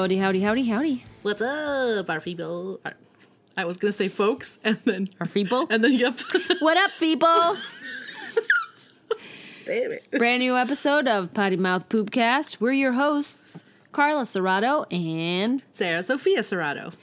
Howdy, howdy, howdy, howdy. What's up, our people? Our- I was gonna say folks, and then Our feeble. and then yep. what up, people? Damn it. Brand new episode of Potty Mouth Poopcast. We're your hosts, Carla Serrato, and Sarah Sophia Serrato.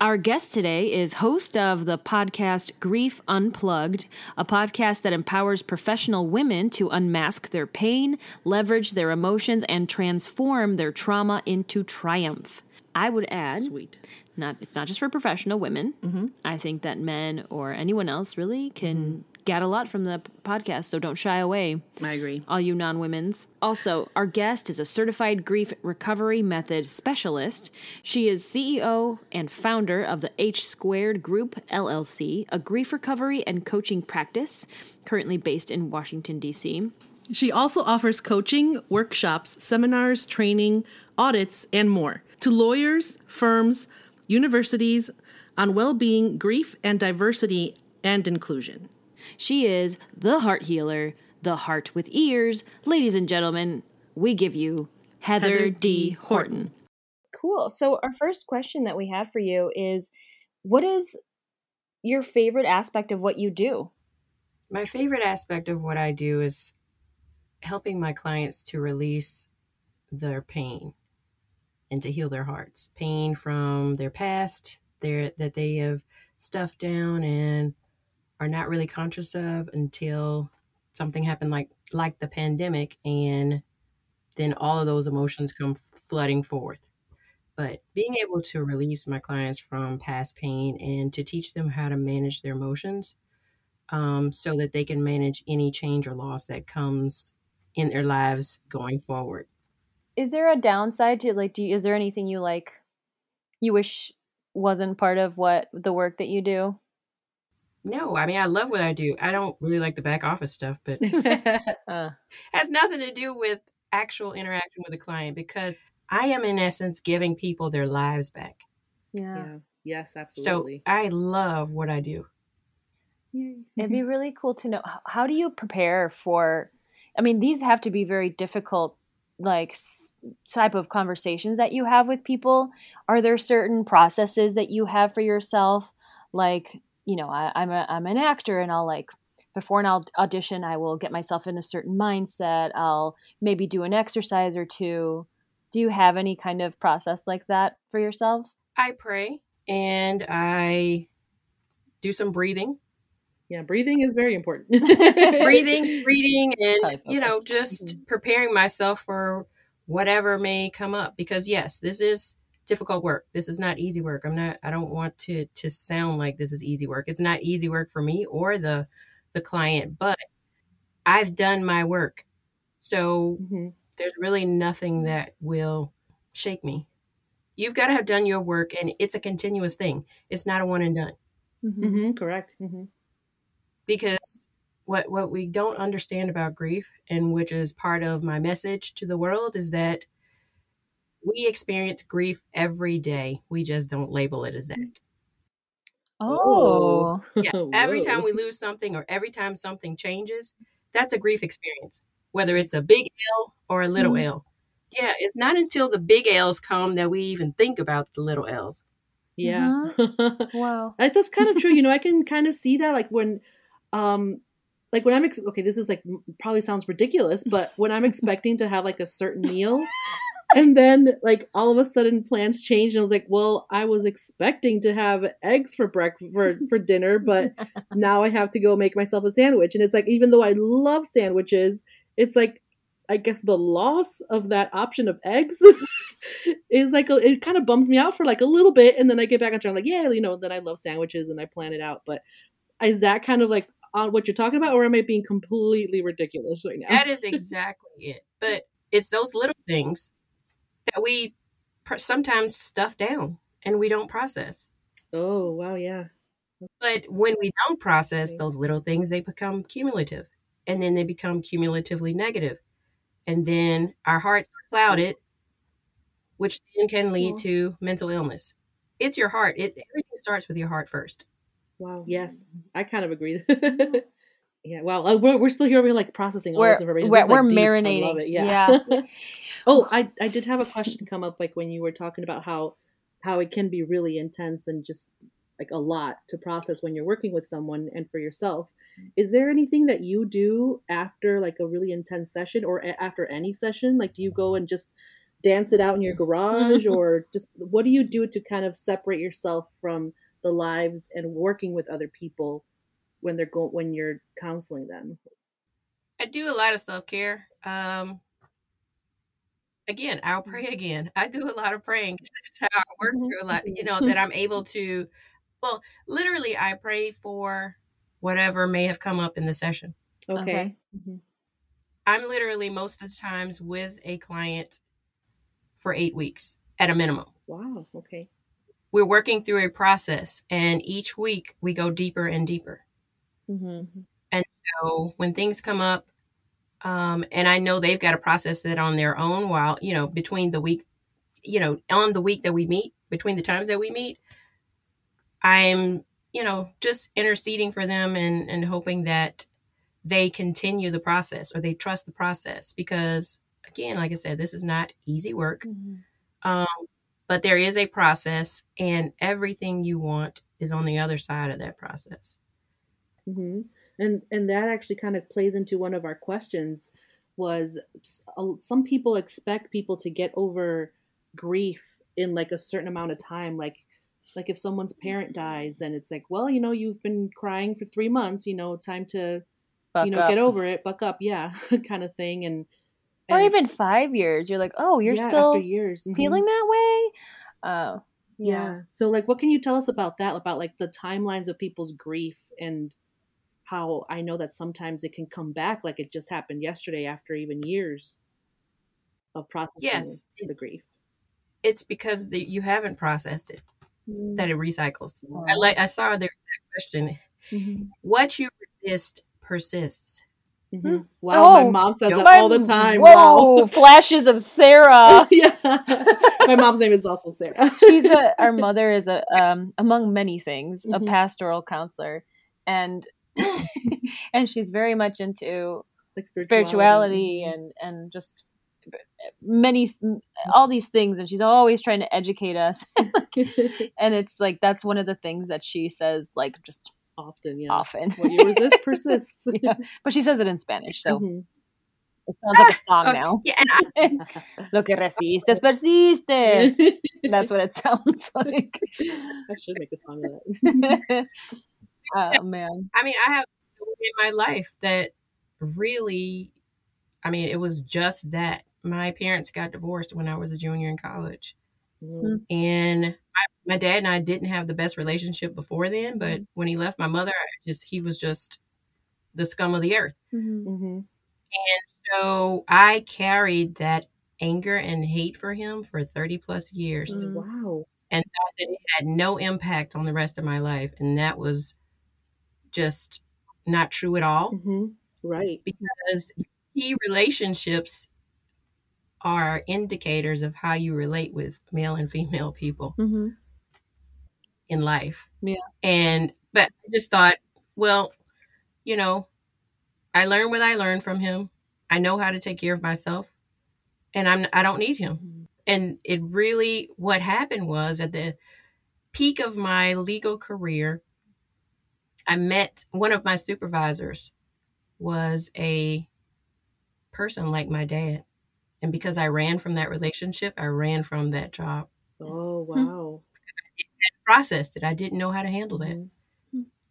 Our guest today is host of the podcast Grief Unplugged, a podcast that empowers professional women to unmask their pain, leverage their emotions, and transform their trauma into triumph. I would add, Sweet. not it's not just for professional women. Mm-hmm. I think that men or anyone else really can mm-hmm. Get a lot from the podcast, so don't shy away, I agree. all you non-women's. Also, our guest is a certified grief recovery method specialist. She is CEO and founder of the H Squared Group LLC, a grief recovery and coaching practice currently based in Washington D.C. She also offers coaching, workshops, seminars, training, audits, and more to lawyers, firms, universities on well-being, grief, and diversity and inclusion. She is the heart healer, the heart with ears. Ladies and gentlemen, we give you Heather, Heather D. D. Horton. Horton. Cool. So, our first question that we have for you is what is your favorite aspect of what you do? My favorite aspect of what I do is helping my clients to release their pain and to heal their hearts. Pain from their past, their that they have stuffed down and are not really conscious of until something happened like like the pandemic and then all of those emotions come flooding forth. But being able to release my clients from past pain and to teach them how to manage their emotions um, so that they can manage any change or loss that comes in their lives going forward. Is there a downside to like do you, is there anything you like you wish wasn't part of what the work that you do? No, I mean I love what I do. I don't really like the back office stuff, but Uh, has nothing to do with actual interaction with a client because I am in essence giving people their lives back. yeah. yeah. Yes, absolutely. So. I love what I do. It'd be really cool to know how do you prepare for I mean these have to be very difficult like s- type of conversations that you have with people. Are there certain processes that you have for yourself like, you know, I, I'm a I'm an actor and I'll like before an au- audition I will get myself in a certain mindset. I'll maybe do an exercise or two. Do you have any kind of process like that for yourself? I pray and I do some breathing yeah, breathing is very important. breathing, reading, and you know, just mm-hmm. preparing myself for whatever may come up. Because yes, this is difficult work. This is not easy work. I'm not. I don't want to to sound like this is easy work. It's not easy work for me or the the client, but I've done my work, so Mhm. there's really nothing that will shake me. You've got to have done your work, and it's a continuous thing. It's not a one and done Mhm, Correct. hmm because what what we don't understand about grief and which is part of my message to the world is that we experience grief every day we just don't label it as that Oh. yeah every time we lose something or every time something changes that's a grief experience whether it's a big l or a little Mhm. l yeah it's not until the big l's come that we even think about the little l's Yeah. Wow. That's kind of true. You know, I can kind of see that, like when, um, like when I'm ex- okay, this is like probably sounds ridiculous, but when I'm expecting to have like a certain meal, and then like all of a sudden plans change, and I was like, well, I was expecting to have eggs for breakfast for for dinner, but now I have to go make myself a sandwich, and it's like even though I love sandwiches, it's like I guess the loss of that option of eggs is like a, it kind of bums me out for like a little bit, and then I get back on track. I'm like, yeah, you know, then I love sandwiches and I plan it out. But is that kind of like on what you're talking about, or am I being completely ridiculous right now? That is exactly it. But it's those little things that we pr- sometimes stuff down and we don't process. oh wow, yeah, But when we don't process those little things, they become cumulative and then they become cumulatively negative. And then our hearts are clouded, which then can lead Cool. to mental illness. It's your heart. It everything starts with your heart first. wow, yes, mm-hmm. I kind of agree. Yeah, wow. Uh, we're, we're still here. We're like processing all We're- this information. we're- This like, we're deep. I marinating. love it. Yeah. oh, I I did have a question come up like when you were talking about how how it can be really intense and just like a lot to process when you're working with someone and for yourself. Is there anything that you do after like a really intense session or a- after any session? Like, do you go and just dance it out in your garage, or just what do you do to kind of separate yourself from the lives and working with other people when they're going when you're counseling them? I do a lot of self care. Um, again, I'll pray again. I do a lot of praying. That's how I work through a lot. You know that I'm able to. Well, literally, I pray for whatever may have come up in the session. Okay. Okay. Mhm. I'm literally most of the times with a client for eight weeks at a minimum. Wow. Okay. We're working through a process, and each week we go deeper and deeper. Mm-hmm. And so when things come up, um, and I know they've got to process that on their own while, you know, between the week, you know, on the week that we meet, between the times that we meet, I'm, you know, just interceding for them and, and hoping that they continue the process or they trust the process because again, like I said, this is not easy work. Mm-hmm. Um, but there is a process and everything you want is on the other side of that process. Hmm And and that actually kind of plays into one of our questions. Was uh, some people expect people to get over grief in like a certain amount of time? Like like if someone's parent dies, then it's like, well, you know, you've been crying for three months. You know, time to Buck you know up. get over it, buck up, yeah, kind of thing. And, or even five years. You're like, oh, you're yeah, still years mhm. feeling that way. Oh, Yeah. So like what can you tell us about that about like the timelines of people's grief and how I know that sometimes it can come back like it just happened yesterday after even years of processing Yes. the grief. It's because the, you haven't processed it that it recycles. I Wow. like I saw their question. Mhm. What you resist persists. Mhm. Wow, my Oh, mom says that My- all the time. Whoa, Wow. flashes of Sarah. yeah. my mom's name is also Sarah. She's a our mother is a um among many things a Mhm. pastoral counselor and and she's very much into like spirituality and and just many all these things and she's always trying to educate us and it's like that's one of the things that she says like just often, yeah. often What you resist persists. Yeah. but she says it in spanish so Mhm. it sounds like a song Oh, now Yeah, lo que resistes persistes that's what it sounds like I should make a song of that. Oh man I mean, I have in my life that really, I mean, it was just that. My parents got divorced when I was a junior in college. Mm. And my, my dad and I didn't have the best relationship before then, but when he left my mother, I just he was just the scum of the earth. Mhm. Mhm. So I carried that anger and hate for him for 30 plus years Mm. Wow. and thought that it had no impact on the rest of my life. And that was just not true at all hmm Right. because key relationships are indicators of how you relate with male and female people Mhm. in life. Yeah. And but I just thought, well, you know, I learned what I learned from him. I know how to take care of myself, and I'm I don't need him. Mhm. And it really what happened was at the peak of my legal career, I met one of my supervisors was a person like my dad. And because I ran from that relationship, I ran from that job. Oh wow. Processed it. I didn't know how to handle that. Mhm.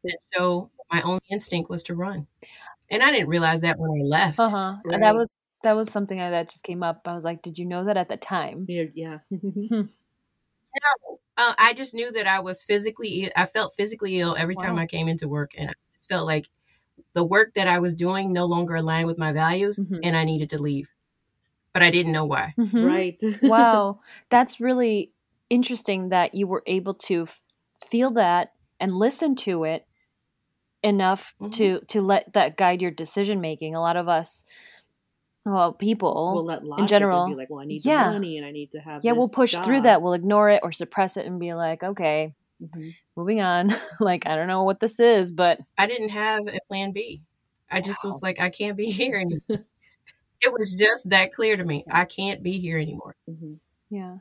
And so my only instinct was to run. And I didn't realize that when I left. Uh-huh. And Right. that was that was something that just came up. I was like, did you know that at the time? Yeah. yeah. No, uh, I just knew that I was physically. Ill. I felt physically ill every time I came into work, and I just felt like the work that I was doing no longer aligned with my values, Mhm. and I needed to leave. But I didn't know why. Mhm. Right. wow. That's really interesting that you were able to f- feel that and listen to it enough Mhm. to to let that guide your decision making. A lot of us well, people we'll let logic general, be like, well, I need yeah. the money and I need to have. yeah, we'll this push through that. We'll ignore it or suppress it and be like, okay, Mhm. moving on. like I don't know what this is, but I didn't have a plan B. I just Wow. was like, I can't be here anymore. it was just that clear to me. I can't be here anymore. hmm Yeah.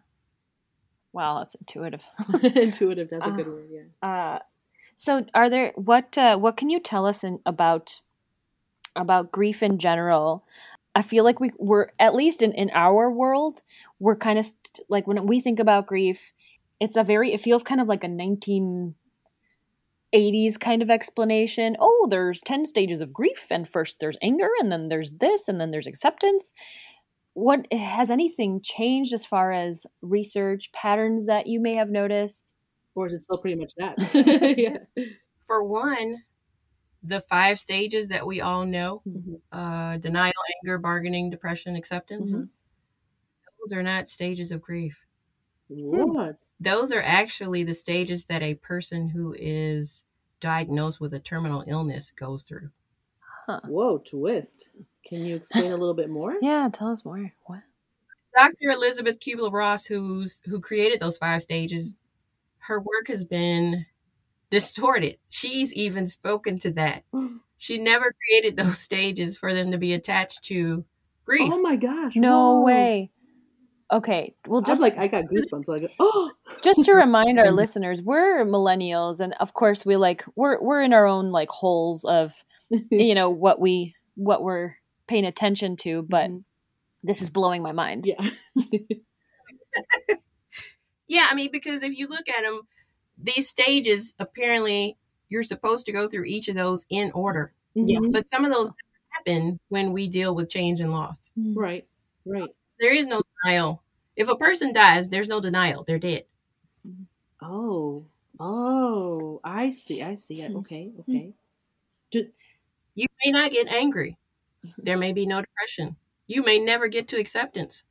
Wow, that's intuitive. Intuitive. That's a Ah. good word. Yeah. Uh, so, are there what uh, what can you tell us in, about about grief in general? I feel like we we're at least in in our world, we're kind of st- like when we think about grief, it's a very it feels kind of like a nineteen eighties kind of explanation. Oh, there's ten stages of grief, and first there's anger, and then there's this, and then there's acceptance. What has anything changed as far as research patterns that you may have noticed? Or is it still pretty much that? yeah. For one, the five stages that we all know Mhm. uh, denial, anger, bargaining, depression, acceptance Mhm. those are not stages of grief. What? Those are actually the stages that a person who is diagnosed with a terminal illness goes through. Whoa, twist. Can you explain a little bit more? Yeah, tell us more. What? Dr. Elisabeth Kubler Ross, who's who created those five stages, her work has been distorted. She's even spoken to that. She never created those stages for them to be attached to grief. Oh my gosh. No whoa. way. Okay, well, Just just like I got goosebumps. Like, oh, just to remind our listeners, we're millennials, and of course, we like we're we're in our own like holes of you know what we what we're paying attention to, but Mhm. this is blowing my mind. yeah. Yeah, I mean, because if you look at them, these stages apparently you're supposed to go through each of those in order, Yeah. Mhm. but some of those happen when we deal with change and loss. Right. Right. There is no denial. If a person dies, there's no denial. They're dead. Oh. Oh. I see. I see it. Hmm. Okay. Okay. Do, You may not get angry. There may be no depression. You may never get to acceptance.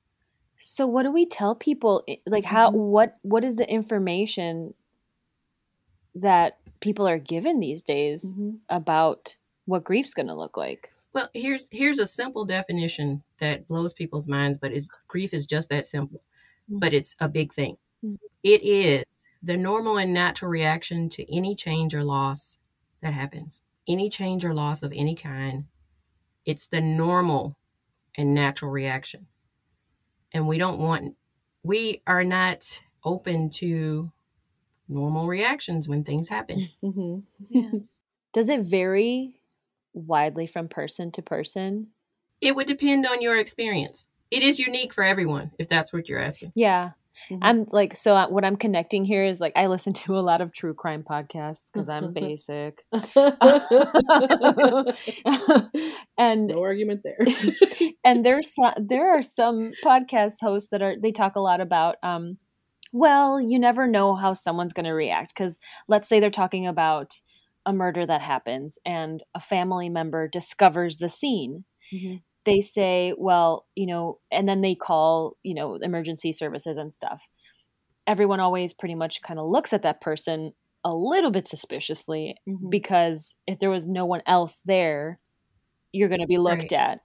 So, what do we tell people? Like, how Mhm. what what is the information that people are given these days Mhm. about what grief's going to look like? Well, here's here's a simple definition that blows people's minds, but is grief is just that simple. But it's a big thing. Mhm. It is the normal and natural reaction to any change or loss that happens. Any change or loss of any kind. It's the normal and natural reaction. And we don't want we are not open to normal reactions when things happen. Mhm. Yeah. Does it vary widely from person to person? It would depend on your experience. It is unique for everyone, if that's what you're asking. Yeah. Mhm. I'm like, so uh, what I'm connecting here is like, I listen to a lot of true crime podcasts because I'm basic. and no argument there. and there's so- there are some podcast hosts that are they talk a lot about um well you never know how someone's going to react because let's say they're talking about a murder that happens and a family member discovers the scene Mhm. they say well you know and then they call you know emergency services and stuff everyone always pretty much kind of looks at that person a little bit suspiciously Mhm. because if there was no one else there you're going to be looked Right. at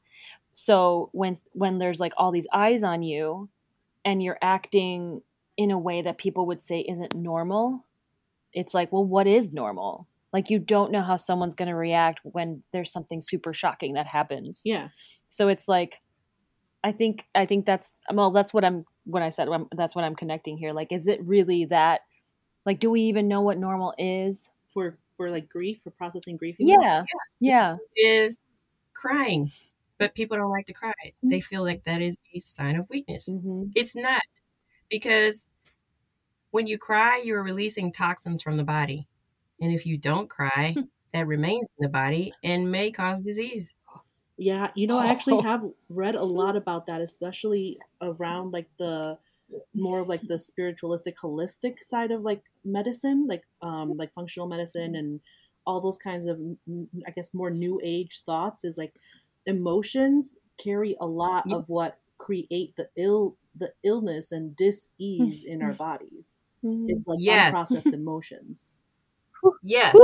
so when when there's like all these eyes on you and you're acting in a way that people would say isn't normal it's like well what is normal like you don't know how someone's going to react when there's something super shocking that happens yeah. so it's like i think i think that's well that's what i'm when i said I'm, that's what i'm connecting here like is it really that like do we even know what normal is For for like grief, for processing grief. you mean? yeah yeah Is crying, but people don't like to cry. They feel like that is a sign of weakness. Mhm. It's not because when you cry, you're releasing toxins from the body. And if you don't cry, that remains in the body and may cause disease. Yeah, you know, I actually Oh. have read a lot about that, especially around like the more of like the spiritualistic, holistic side of like medicine, like um like functional medicine and all those kinds of mm, I guess more new age thoughts is like emotions carry a lot Yeah. of what create the ill the illness and dis-ease in our bodies. It's like Yes. unprocessed emotions. Yes.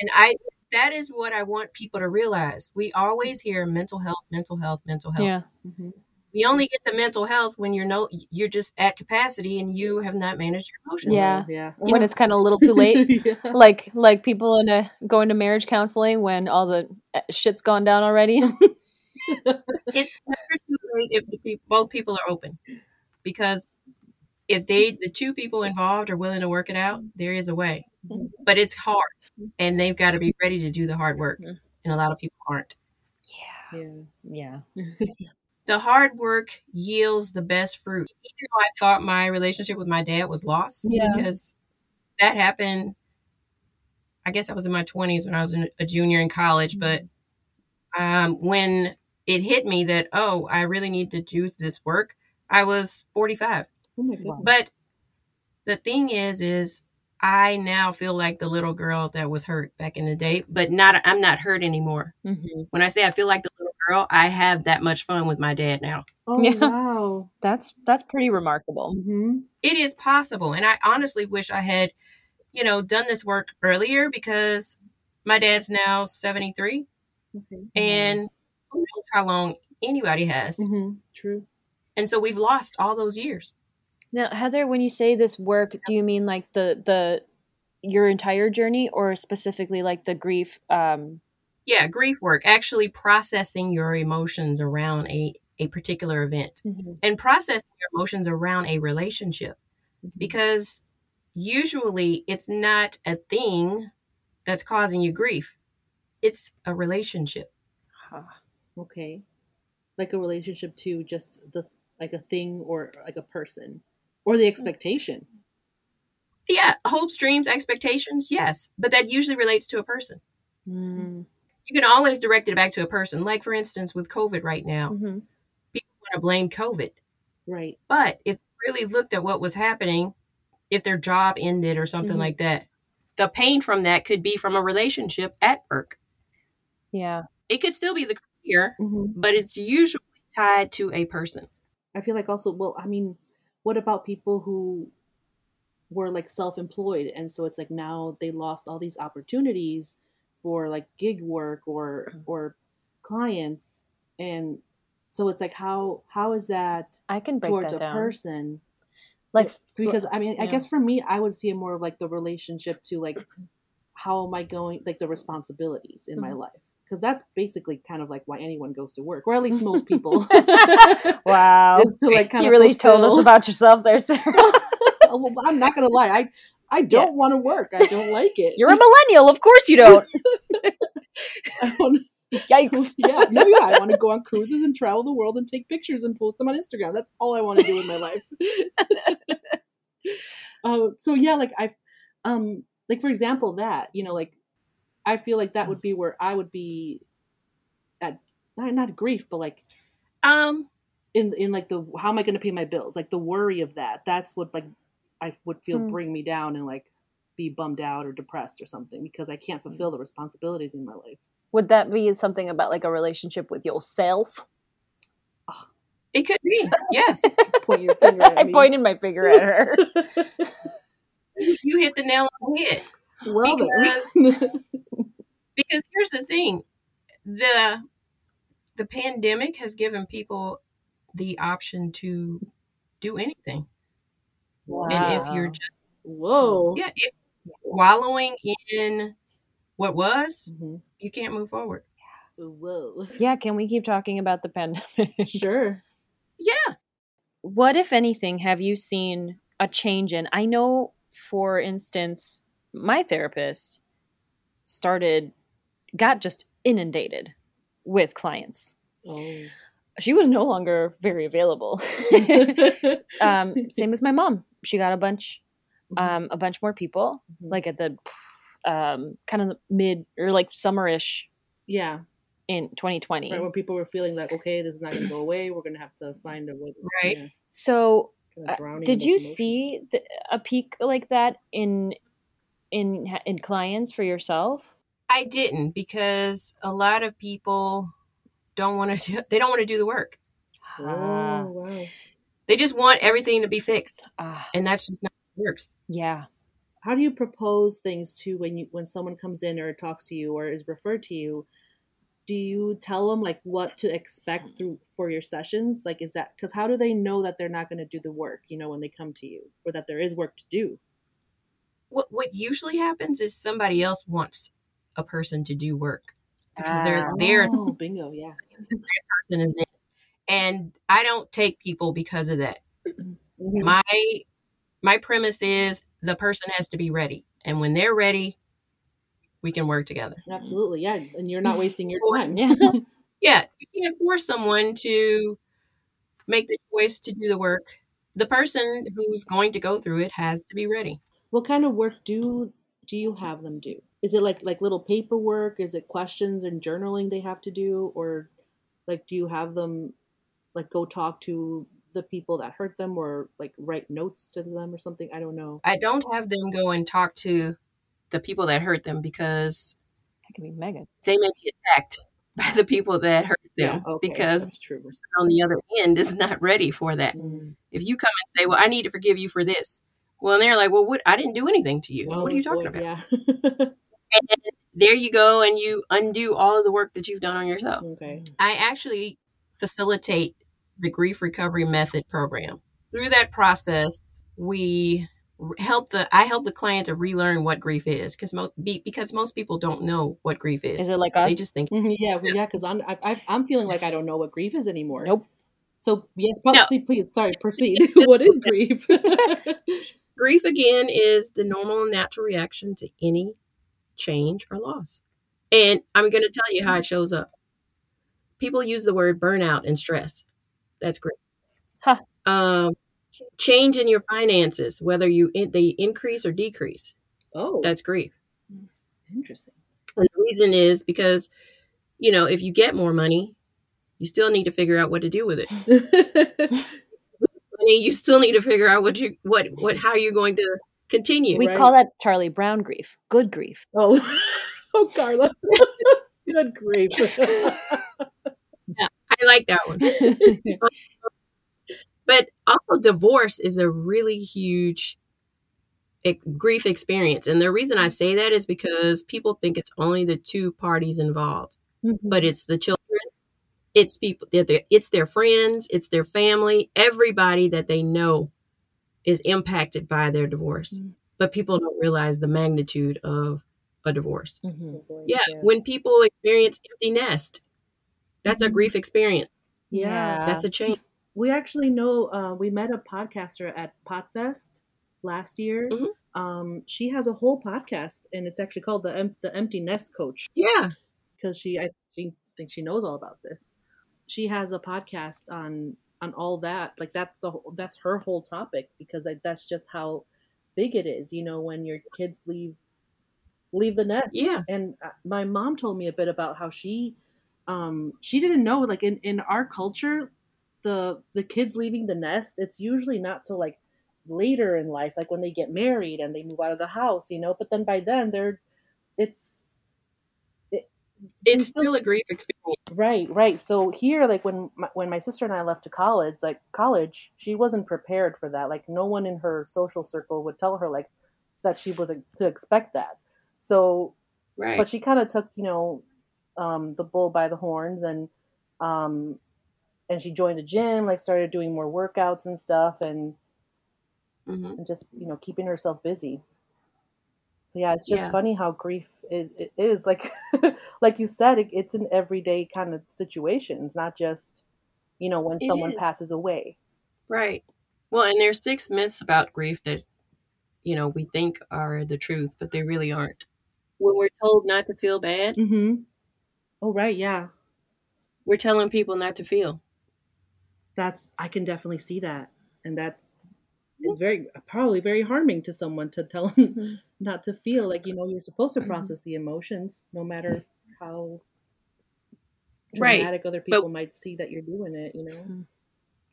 And I that is what I want people to realize. We always hear mental health, mental health, mental health. yeah Mhm. You only get to mental health when you're no you're just at capacity and you have not managed your emotions. Yeah. yeah. when it's kind of a little too late. yeah. like like people in a going to marriage counseling when all the uh, shit's gone down already. It's never too late if the peop both people are open, because if they the two people involved are willing to work it out, there is a way. Mhm. But it's hard, and they've got to be ready to do the hard work, and a lot of people aren't. yeah. Yeah. Yeah. the hard work yields the best fruit. Even though I thought my relationship with my dad was lost, Yeah. because that happened. I guess I was in my twenties when I was in, a junior in college, but um, when it hit me that oh, I really need to do this work, I was forty-five. Oh my. But the thing is, is I now feel like the little girl that was hurt back in the day, but not. I'm not hurt anymore. hmm When I say I feel like the little girl, I have that much fun with my dad now. Oh Yeah. wow. That's that's pretty remarkable. hmm it is possible. And I honestly wish I had, you know, done this work earlier because my dad's now 73 Okay. and who knows how long anybody has. hmm True. And so we've lost all those years. Now, Heather, when you say this work, do you mean like the the your entire journey, or specifically like the grief? Um, Yeah, grief work, actually processing your emotions around a, a particular event and processing your emotions around a relationship because usually it's not a thing that's causing you grief, it's a relationship. Okay. Like a relationship to just the like a thing or like a person or the expectation. Yeah, hopes, dreams, expectations, yes, but that usually relates to a person. Mm. You can always direct it back to a person. Like, for instance, with COVID right now, Mhm. people want to blame COVID. Right. But if they really looked at what was happening, if their job ended or something Mhm. like that, the pain from that could be from a relationship at work. Yeah. It could still be the career, hmm but it's usually tied to a person. I feel like also, well, I mean, what about people who were like self-employed and so it's like now they lost all these opportunities for like gig work or or clients and so it's like how how is that I can break towards a down. person Like because I mean I guess for me I would see it more of like the relationship to like how am I going like the responsibilities in my Mhm. life because that's basically kind of like why anyone goes to work or at least most people wow, is to like kind you of really told us about yourself there, Sarah. Well, I'm not gonna lie. I I don't want to work. I don't like it. You're a millennial, of course you don't. Yikes. yeah, no, yeah. I want to go on cruises and travel the world and take pictures and post them on Instagram. That's all I want to do in my life. uh, so yeah, like I, um, like for example, that you know, like I feel like that would be where I would be at not, not grief, but like Um, in in like the how am I going to pay my bills? Like the worry of that. That's what like I would feel Hmm. bring me down and like be bummed out or depressed or something because I can't fulfill the responsibilities in my life. Would that be something about like a relationship with yourself? it could be, yes. Point your finger at I pointed my finger at her. you hit the nail on the head. Well, Because- because here's the thing the the pandemic has given people the option to do anything and if you're just Whoa. yeah if wallowing in what was Mhm. you can't move forward Whoa. Yeah, can we keep talking about the pandemic? Sure. yeah what if anything have you seen a change in i know for instance my therapist started got just inundated with clients Oh. she was no longer very available um, same as my mom she got a bunch um, a bunch more people Mhm. like at the um, kind of mid or like summerish yeah. in 2020 Right when people were feeling like, okay, this is not going to go away. We're going to have to find a way. Right. Yeah, so kinda Uh, did you emotions. see the, a peak like that in in in clients for yourself? I didn't because a lot of people don't want to do, they don't want to do the work. Oh Ah, wow. they just want everything to be fixed ah, and that's just not how it works. Yeah. How do you propose things to when you when someone comes in or talks to you or is referred to you? do you tell them like what to expect through for your sessions? Like is that because how do they know that they're not going to do the work you know when they come to you or that there is work to do what what usually happens is somebody else wants a person to do work because they're there oh bingo yeah. Person is in. and i don't take people because of that. Mhm. my my premise is the person has to be ready. And when they're ready we can work together. Absolutely yeah. And you're not wasting your time. Yeah. yeah you can't force someone to make the choice to do the work. The person who's going to go through it has to be ready what kind of work do do you have them do? Is it like like little paperwork? Is it questions and journaling they have to do? Or like do you have them like go talk to the people that hurt them or like write notes to them or something? I don't know. I don't have them go and talk to the people that hurt them because That could be mega. they may be attacked by the people that hurt them Yeah, okay, because true. on the other end is not ready for that. Mm. if you come and say well i need to forgive you for this well and they're like well what i didn't do anything to you what are you Oh, talking boy, about yeah and there you go and you undo all of the work that you've done on yourself okay I actually facilitate the grief recovery method program. Through that process, we help the I help the client to relearn what grief is because most because most people don't know what grief is. Is it like us? they just think Mhm, yeah well, yeah because i'm I, I, i'm feeling like i don't know what grief is anymore Nope. so yes probably No. please sorry proceed what is grief grief again is the normal and natural reaction to any change or loss. And I'm going to tell you how it shows up. People use the word burnout and stress. That's grief. Huh. Um, change in your finances, whether you in, they increase or decrease. oh That's grief. interesting And the reason is because, you know, if you get more money, you still need to figure out what to do with it. Money, you still need to figure out what you what what how you're going to continue. we Right. call that Charlie Brown grief. Good grief. oh oh carla good grief I like that one. But also, divorce is a really huge grief experience. And the reason I say that is because people think it's only the two parties involved, mm-hmm. but it's the children, it's people, they're, they're- it's their friends, it's their family, everybody that they know is impacted by their divorce. Mm. But people don't realize the magnitude of a divorce. Mhm. Yeah, when people experience empty nest, that's a Mhm. grief experience. yeah That's a change. We actually know uh, we met a podcaster at Podfest last year. Mhm. Um, she has a whole podcast, and it's actually called the em- the Empty Nest Coach Yeah. because she I she thinks she knows all about this. She has a podcast on on all that. Like that's the whole, that's her whole topic because like, that's just how big it is. You know, when your kids leave leave the nest Yeah. and uh, my mom told me a bit about how she um she didn't know like in in our culture the the kids leaving the nest it's usually not till like later in life like when they get married and they move out of the house you know but then by then they're it's It's still- a grief experience. right right so here like when my, when my sister and i left to college like college she wasn't prepared for that like no one in her social circle would tell her like that she was to expect that so Right. but she kind of took you know um, the bull by the horns and um, and she joined a gym like started doing more workouts and stuff and, hmm and just you know keeping herself busy so yeah it's just Yeah. funny how grief it, it is like like you said it, it's an everyday kind of situation it's not just you know when It someone is. passes away Right. Well, and there's six myths about grief that, you know, we think are the truth, but they really aren't. When we're told not to feel bad, mm-hmm oh right yeah we're telling people not to feel. that's i can definitely see that and that's it's very probably very harming to someone to tell them not to feel like you know you're supposed to process the emotions no matter how Right, dramatic other people might see that you're doing it you know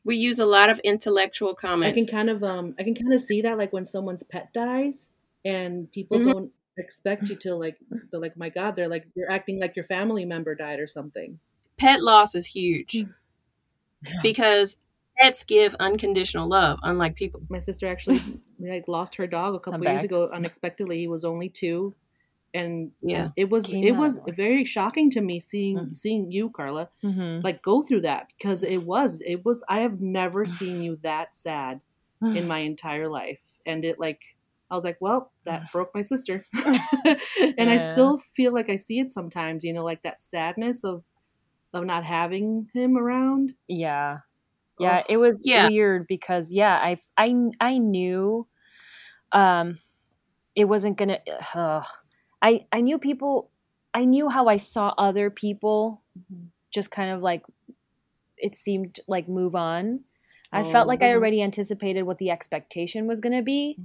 We use a lot of intellectual comments. i can kind of um i can kind of see that like when someone's pet dies and people Mhm. don't expect you to like they're like my god they're like you're acting like your family member died or something Pet loss is huge because pets give unconditional love, unlike people. my sister actually like lost her dog a couple I'm years back. ago unexpectedly he was only two and Yeah. it was Came it was very shocking to me seeing Mhm. seeing you carla Mm-hmm. like go through that because it was it was i have never seen you that sad in my entire life and it like i was like well that broke my sister and i still feel like i see it sometimes you know like that sadness of of not having him around Yeah. Yeah, it was Yeah. weird because yeah, I I I knew um it wasn't to uh, I I knew people I knew how I saw other people just kind of like it seemed like move on. I felt like I Oh. already anticipated what the expectation was going to be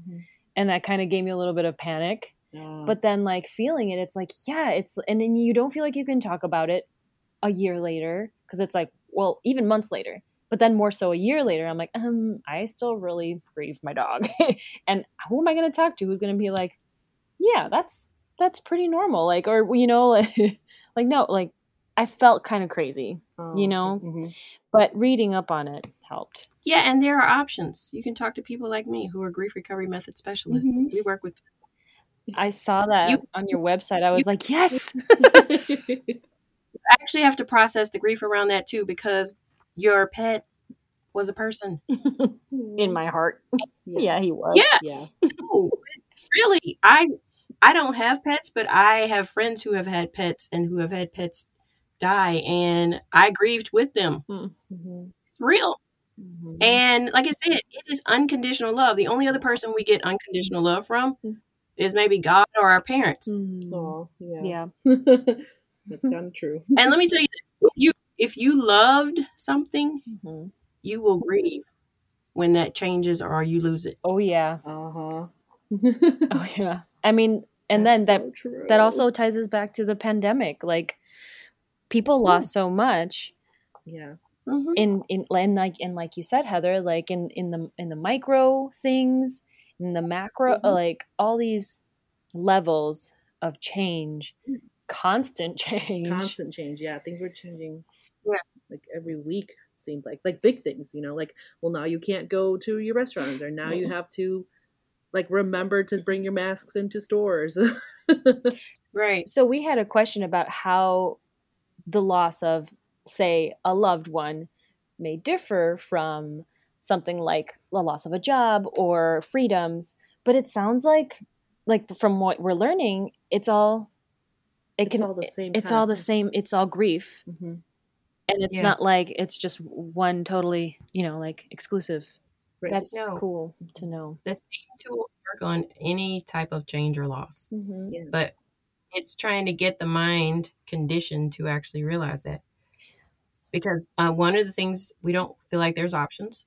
and that kind of gave me a little bit of panic. Yeah. But then like feeling it it's like yeah, it's and then you don't feel like you can talk about it a year later because it's like well, even months later but then more so a year later i'm like um i still really grieve my dog and who am i going to talk to who's going to be like yeah that's that's pretty normal like or you know like, like no like i felt kind of crazy you know? Mhm. but reading up on it helped Yeah, and there are options. You can talk to people like me who are grief recovery method specialists. Mhm. We work with i saw that You- on your website i was you- like yes I actually have to process the grief around that too because your pet was a person. in my heart yeah, he was Yeah. yeah No, really. I I don't have pets, but I have friends who have had pets and who have had pets die and I grieved with them. Mhm. It's real. Mhm. And like I said, it is unconditional love. The only other person we get unconditional love from is maybe God or our parents. Aw, yeah yeah that's kind of true And let me tell you, this, you if you loved something, Mhm. you will grieve when that changes or you lose it. oh yeah. Uh-huh. Oh yeah. I mean and then that that also ties us back to the pandemic. Like people lost so much yeah. Mhm. in in and like and like you said heather like in in the in the micro things in the macro Mhm. like all these levels of change constant change. Constant change. Yeah things were changing Yeah. like every week seemed like like big things you know like well now you can't go to your restaurants or now you have to like remember to bring your masks into stores Right. so we had a question about how the loss of say a loved one may differ from something like the loss of a job or freedoms but it sounds like like from what we're learning it's all it It's can all the same it's kind all the same it's all grief Mhm. And it's Yes. not like it's just one totally you know like exclusive Right. that's No. cool to know The same tools work on any type of change or loss, mm-hmm. yeah. but it's trying to get the mind conditioned to actually realize that. Because uh, one of the things we don't feel like there's options.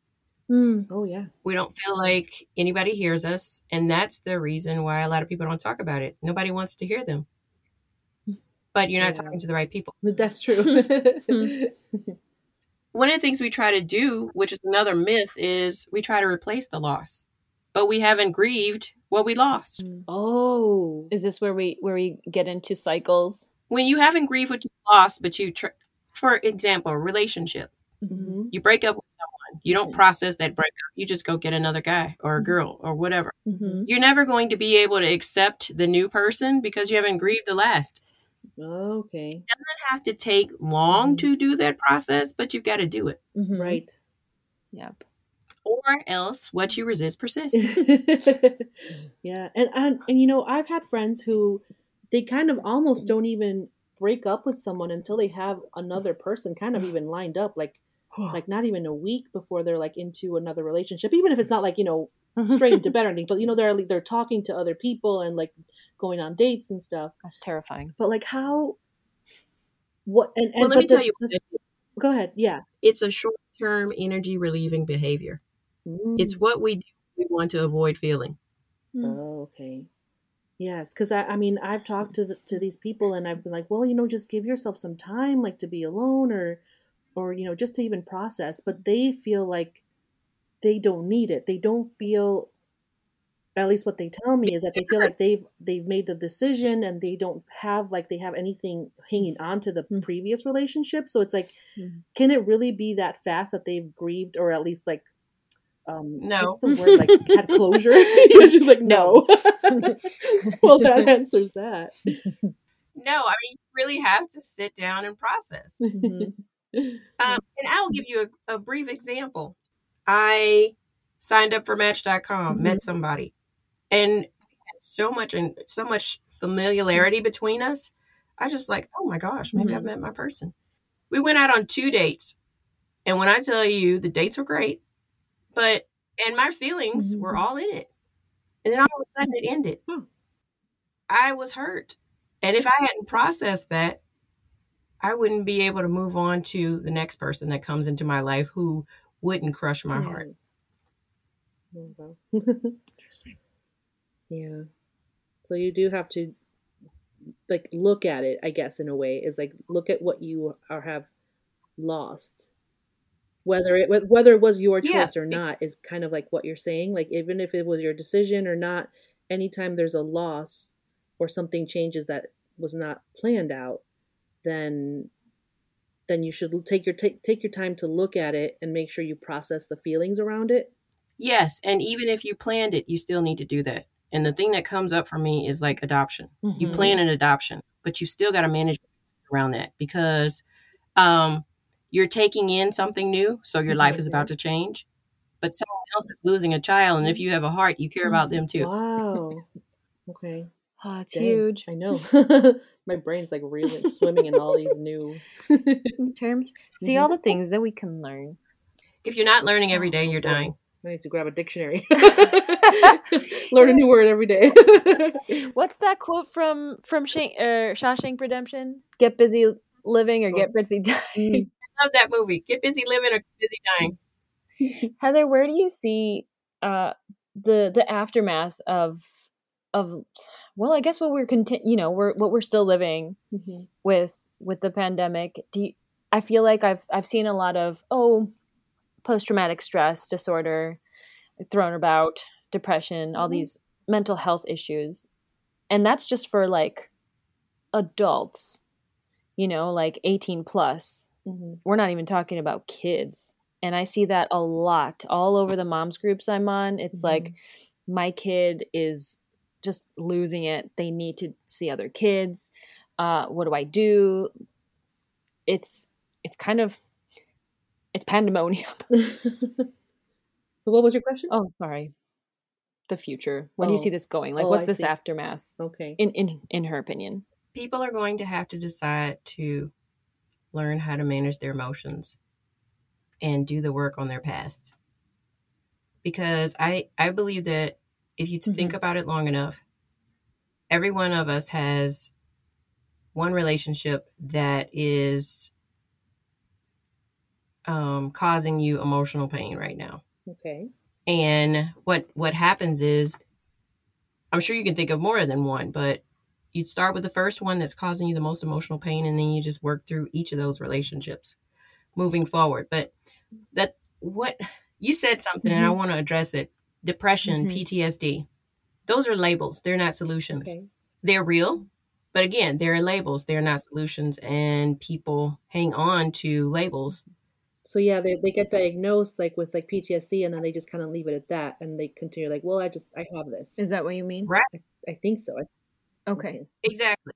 mm. oh yeah We don't feel like anybody hears us, and that's the reason why a lot of people don't talk about it. Nobody wants to hear them. But you're not Yeah. talking to the right people. that's true One of the things we try to do, which is another myth, is we try to replace the loss, but we haven't grieved what we lost. oh is this where we where we get into cycles When you haven't grieved what you lost, but you, tr- for example, a relationship, Mhm. you break up with someone, you don't process that breakup. You just go get another guy or a girl or whatever. mm-hmm. You're never going to be able to accept the new person because you haven't grieved the last. Okay It doesn't have to take long Mhm. to do that process, but you've got to do it. right yep Or else what you resist persists. yeah and, and and you know i've had friends who they kind of almost don't even break up with someone until they have another person kind of even lined up like like not even a week before they're like into another relationship even if it's not like you know straight into bed or anything but you know they're like they're talking to other people and like going on dates and stuff that's terrifying but like how what and, and well, let but me tell you, the- go ahead yeah it's a short term energy relieving behavior. It's Mm. what we do. We want to avoid feeling. Oh, okay. Yes, because I, I mean, I've talked to the, to these people, and I've been like, well, you know, just give yourself some time, like to be alone, or, or you know, just to even process. But they feel like they don't need it. They don't feel, at least what they tell me is that they feel like they've they've made the decision, and they don't have like they have anything hanging on to the Mm. previous relationship. So it's like, Mm. can it really be that fast that they've grieved, or at least like um No. the word like had closure she's like no well that answers that No, I mean, you really have to sit down and process. Mhm. Um, and I'll give you a, a brief example. I signed up for Match.com, Mhm. met somebody, and so much and so much familiarity between us. I just like, oh my gosh, maybe I've Mhm. met my person. We went out on two dates, and when I tell you the dates were great, but and my feelings Mhm. were all in it, and then all of a sudden it ended. Hmm. I was hurt, and if I hadn't processed that, I wouldn't be able to move on to the next person that comes into my life who wouldn't crush my heart. Yeah. So you do have to like look at it, I guess, in a way, is like look at what you are have lost. Whether it whether it was your Yeah, choice or not is kind of like what you're saying. Like even if it was your decision or not, anytime there's a loss or something changes that was not planned out, then then you should take your take take your time to look at it and make sure you process the feelings around it. Yes, and even if you planned it, you still need to do that. And the thing that comes up for me is like adoption. You Mhm. plan an adoption, but you still got to manage around that because um, you're taking in something new, so your life is about to change. But someone else is losing a child, and if you have a heart, you care about them too. Wow. Okay. Oh, it's Dang, huge. I know. My brain's like reeling, swimming in all these new. Terms. See Mhm. all the things that we can learn. If you're not learning every day, you're dying. I need to grab a dictionary. Learn a new word every day. What's that quote from from Shank, uh, Shawshank Redemption? Get busy living or Oh. get busy dying. I love that movie. Get busy living or get busy dying. Heather, where do you see uh, the the aftermath of of well, I guess what we're conti- you know we're what we're still living Mhm. with with the pandemic. Do you, I feel like I've I've seen a lot of oh post traumatic stress disorder thrown about, depression, all Mhm. these mental health issues, and that's just for like adults, you know, like eighteen plus. Mhm. we're not even talking about kids. And i see that a lot all over the moms groups i'm on. It's like my kid is just losing it. They need to see other kids. Uh, what do i do? It's it's kind of it's pandemonium So what was your question? oh sorry the future when do you Oh. see this going like Oh, what's I this see. aftermath Okay. in in in her opinion People are going to have to decide to learn how to manage their emotions and do the work on their past. Because I I believe that if you think mm-hmm. about it long enough, every one of us has one relationship that is um, causing you emotional pain right now. Okay. And what what happens is, I'm sure you can think of more than one, but you'd start with the first one that's causing you the most emotional pain, and then you just work through each of those relationships moving forward. But that what you said something, and I Mhm. want to address it. Depression, Mhm. PTSD, those are labels. They're not solutions. Okay. They're real, but again, they're labels. They're not solutions, and people hang on to labels. So yeah, they they get diagnosed like with like PTSD, and then they just kind of leave it at that, and they continue like, well, I just I have this. is that what you mean Right. I think so. I- okay Exactly.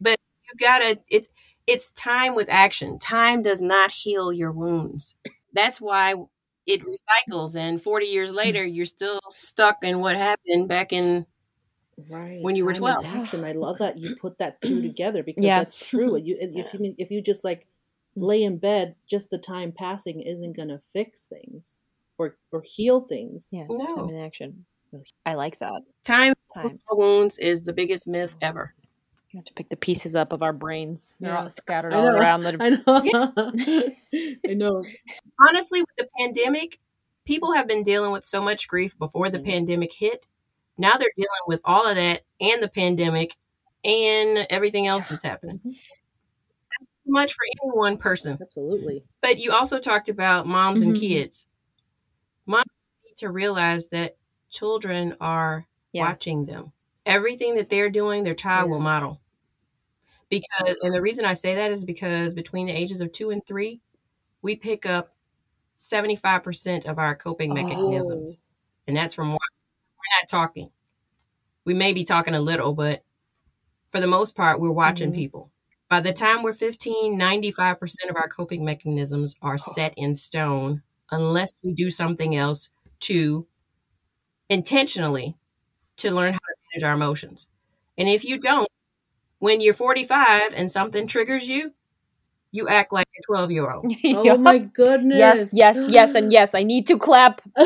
But you gotta it's it's time with action. Time does not heal your wounds. That's why it recycles and 40 years mm-hmm. later you're still stuck in what happened back in Right. When you were time and 12. Action. I love that you put that two together because Yeah. that's true. You if you if you just like Mm-hmm. lay in bed, just the time passing isn't gonna fix things or or heal things. yeah No. time in action i like that time time wounds is the biggest myth mm-hmm. ever. You have to pick the pieces up of our brains. They're all scattered all around the. I know. I know. Honestly, with the pandemic, people have been dealing with so much grief before the Mhm. pandemic hit. Now they're dealing with all of that and the pandemic and everything else that's happening. Mm-hmm. That's too much for any one person. Absolutely. But you also talked about moms and Mhm. kids. Moms need to realize that children are Yeah. watching them. Everything that they're doing, their child will model. Because, and the reason I say that is because between the ages of two and three, we pick up 75% of our coping mechanisms. Oh. And that's from what we're not talking. We may be talking a little, but for the most part, we're watching Mhm. people. By the time we're 15, 95% of our coping mechanisms are set in stone unless we do something else to intentionally to learn how to manage our emotions. And if you don't, when you're 45 and something triggers you, you act like a 12 year old. Oh my goodness. Yes, yes, yes, and yes. I need to clap.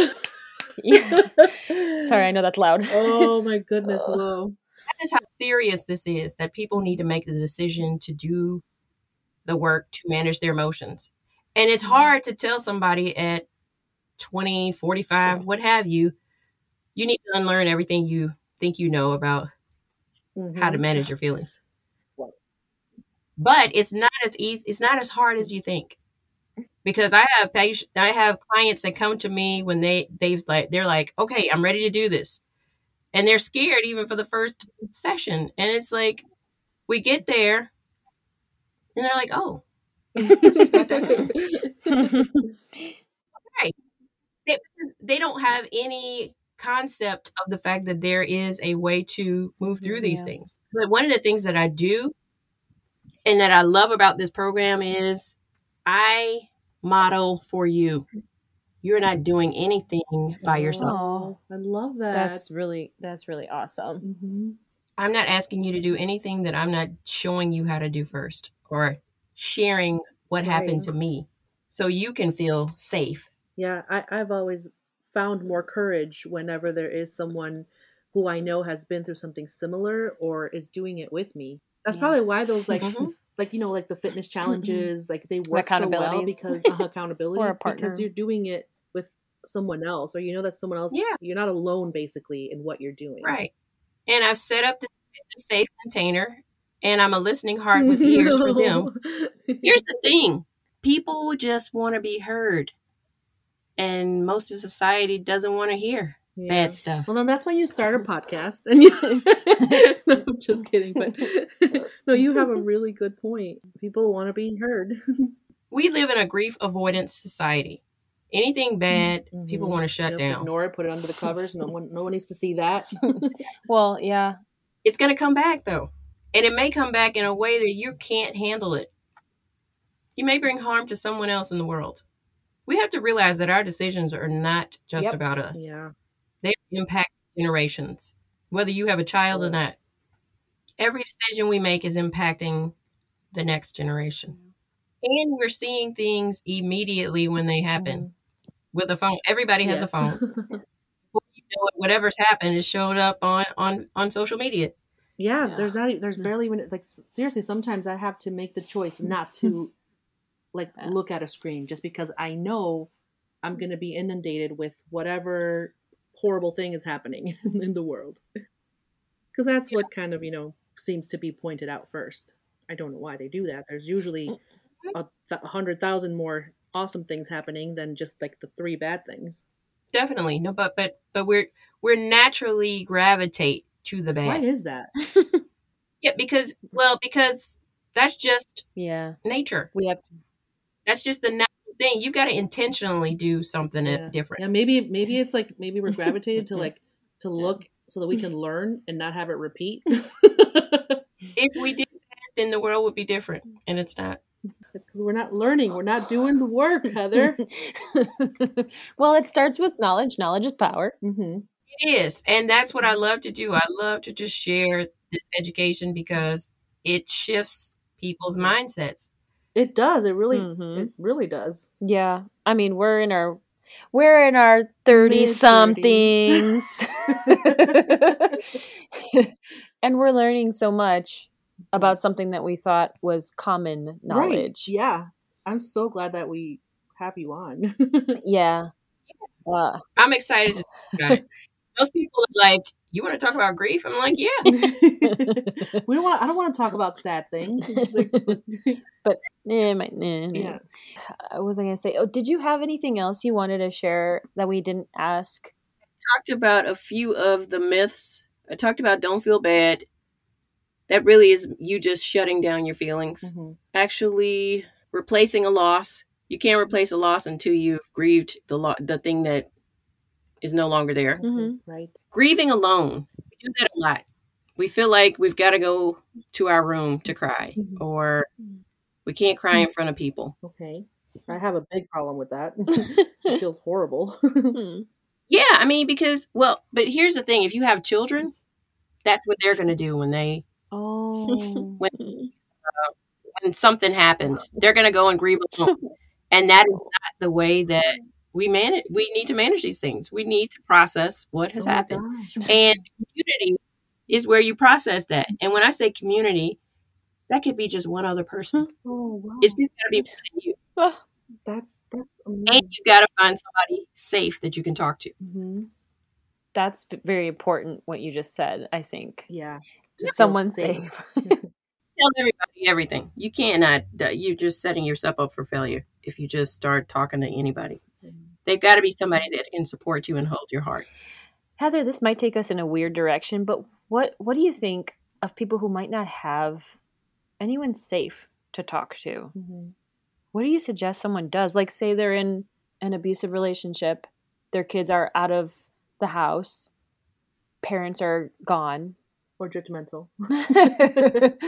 Sorry, I know that's loud. oh my goodness. Whoa. That is how serious this is that people need to make the decision to do the work to manage their emotions. And it's hard to tell somebody at 20, 45, what have you, you need to unlearn everything you think you know about how to Mhm. manage your feelings. Right. But it's not as easy. It's not as hard as you think. Because I have patient, I have clients that come to me when they they've like they're like, okay, I'm ready to do this, and they're scared even for the first session, and it's like we get there, and they're like, oh, not that they, they don't have any concept of the fact that there is a way to move through these Yeah. things. But one of the things that I do and that I love about this program is I model for you. You're not doing anything by yourself. Oh, I love that. That's really that's really awesome. hmm I'm not asking you to do anything that I'm not showing you how to do first or sharing what happened to me so you can feel safe. Yeah, I, I've always found more courage whenever there is someone who I know has been through something similar or is doing it with me. That's Yeah. probably why those like Mhm. like you know like the fitness challenges like they work so well because uh, accountability Or a partner. because you're doing it with someone else or you know that someone else Yeah. you're not alone basically in what you're doing. Right. And I've set up this, this safe container and I'm a listening heart with ears for them. Here's the thing people just want to be heard. And most of society doesn't want to hear Yeah. bad stuff. Well, then that's why you start a podcast. And you... no, I'm just kidding. But no, you have a really good point. People want to be heard. We live in a grief avoidance society. Anything bad, people Mhm. want to shut Yep, down. Ignore it. Put it under the covers. No one, no one needs to see that. Well, yeah. It's going to come back though. And it may come back in a way that you can't handle it. You may bring harm to someone else in the world. We have to realize that our decisions are not just Yep. about us. yeah. they impact generations, whether you have a child or not. Every decision we make is impacting the next generation. And we're seeing things immediately when they happen with a phone. Everybody has a Mm-hmm. Phone. You know whatever's happened is showed up on, on, on social media. yeah. Yeah. There's not. There's barely even like seriously. Sometimes I have to make the choice not to like Yeah. look at a screen just because I know I'm going to be inundated with whatever horrible thing is happening in the world. Because that's what kind of you know seems to be pointed out first. I don't know why they do that. There's usually a, th- a hundred thousand more awesome things happening than just like the three bad things. Definitely. No, but but but we're we're naturally gravitate to the bad. Why bad. is that? Yeah, because well, because that's just Yeah. nature. We have That's just the natural thing. You got to intentionally do something Yeah. different. Yeah, maybe maybe it's like maybe we're gravitated to like to look so that we can learn and not have it repeat. If we did that, then the world would be different, and it's not. Because we're not learning, we're not doing the work, Heather. well, it starts with knowledge. Knowledge is power. hmm It is, and that's what I love to do. I love to just share this education because it shifts people's mindsets. It does. It really, Mhm. it really does. Yeah. I mean, we're in our we're in our 30 somethings. and we're learning so much about something that we thought was common knowledge. Right. Yeah, I'm so glad that we have you on. Yeah. Uh, I'm excited to talk about it. Most people are like, "You want to talk about grief?" I'm like, "Yeah." we don't want. I don't want to talk about sad things. But eh, my, eh, eh. yeah. I was I going to say? Oh, did you have anything else you wanted to share that we didn't ask? talked about a few of the myths. I talked about don't feel bad. That really is you just shutting down your feelings. Mhm. Actually, replacing a loss You can't replace a loss until you've grieved the lo- the thing that is no longer there. Mm-hmm. Right. Grieving alone, we do that a lot. We feel like we've got to go to our room to cry, Mhm. or we can't cry in front of people. Okay. I have a big problem with that. it feels horrible. Hmm. Yeah, I mean, because, well, but here's the thing if you have children, that's what they're going to do when they, oh. when something happens. They're going to go and grieve alone. And that is not the way that we manage. We need to manage these things. We need to process what has Oh happened. gosh. And community is where you process that. And when I say community, that could be just one other person. Oh wow. It's just got to be one of you. Oh, that's that's And amazing. you got to find somebody safe that you can talk to. hmm that's very important. What you just said, I think. Yeah. To feel Someone safe. Tell everybody everything. You cannot, you're just setting yourself up for failure if you just start talking to anybody. They've got to be somebody that can support you and hold your heart. Heather, this might take us in a weird direction, but what what do you think of people who might not have anyone safe to talk to? Mhm. What do you suggest someone does? Like say they're in an abusive relationship, their kids are out of the house, parents are gone. Or judgmental.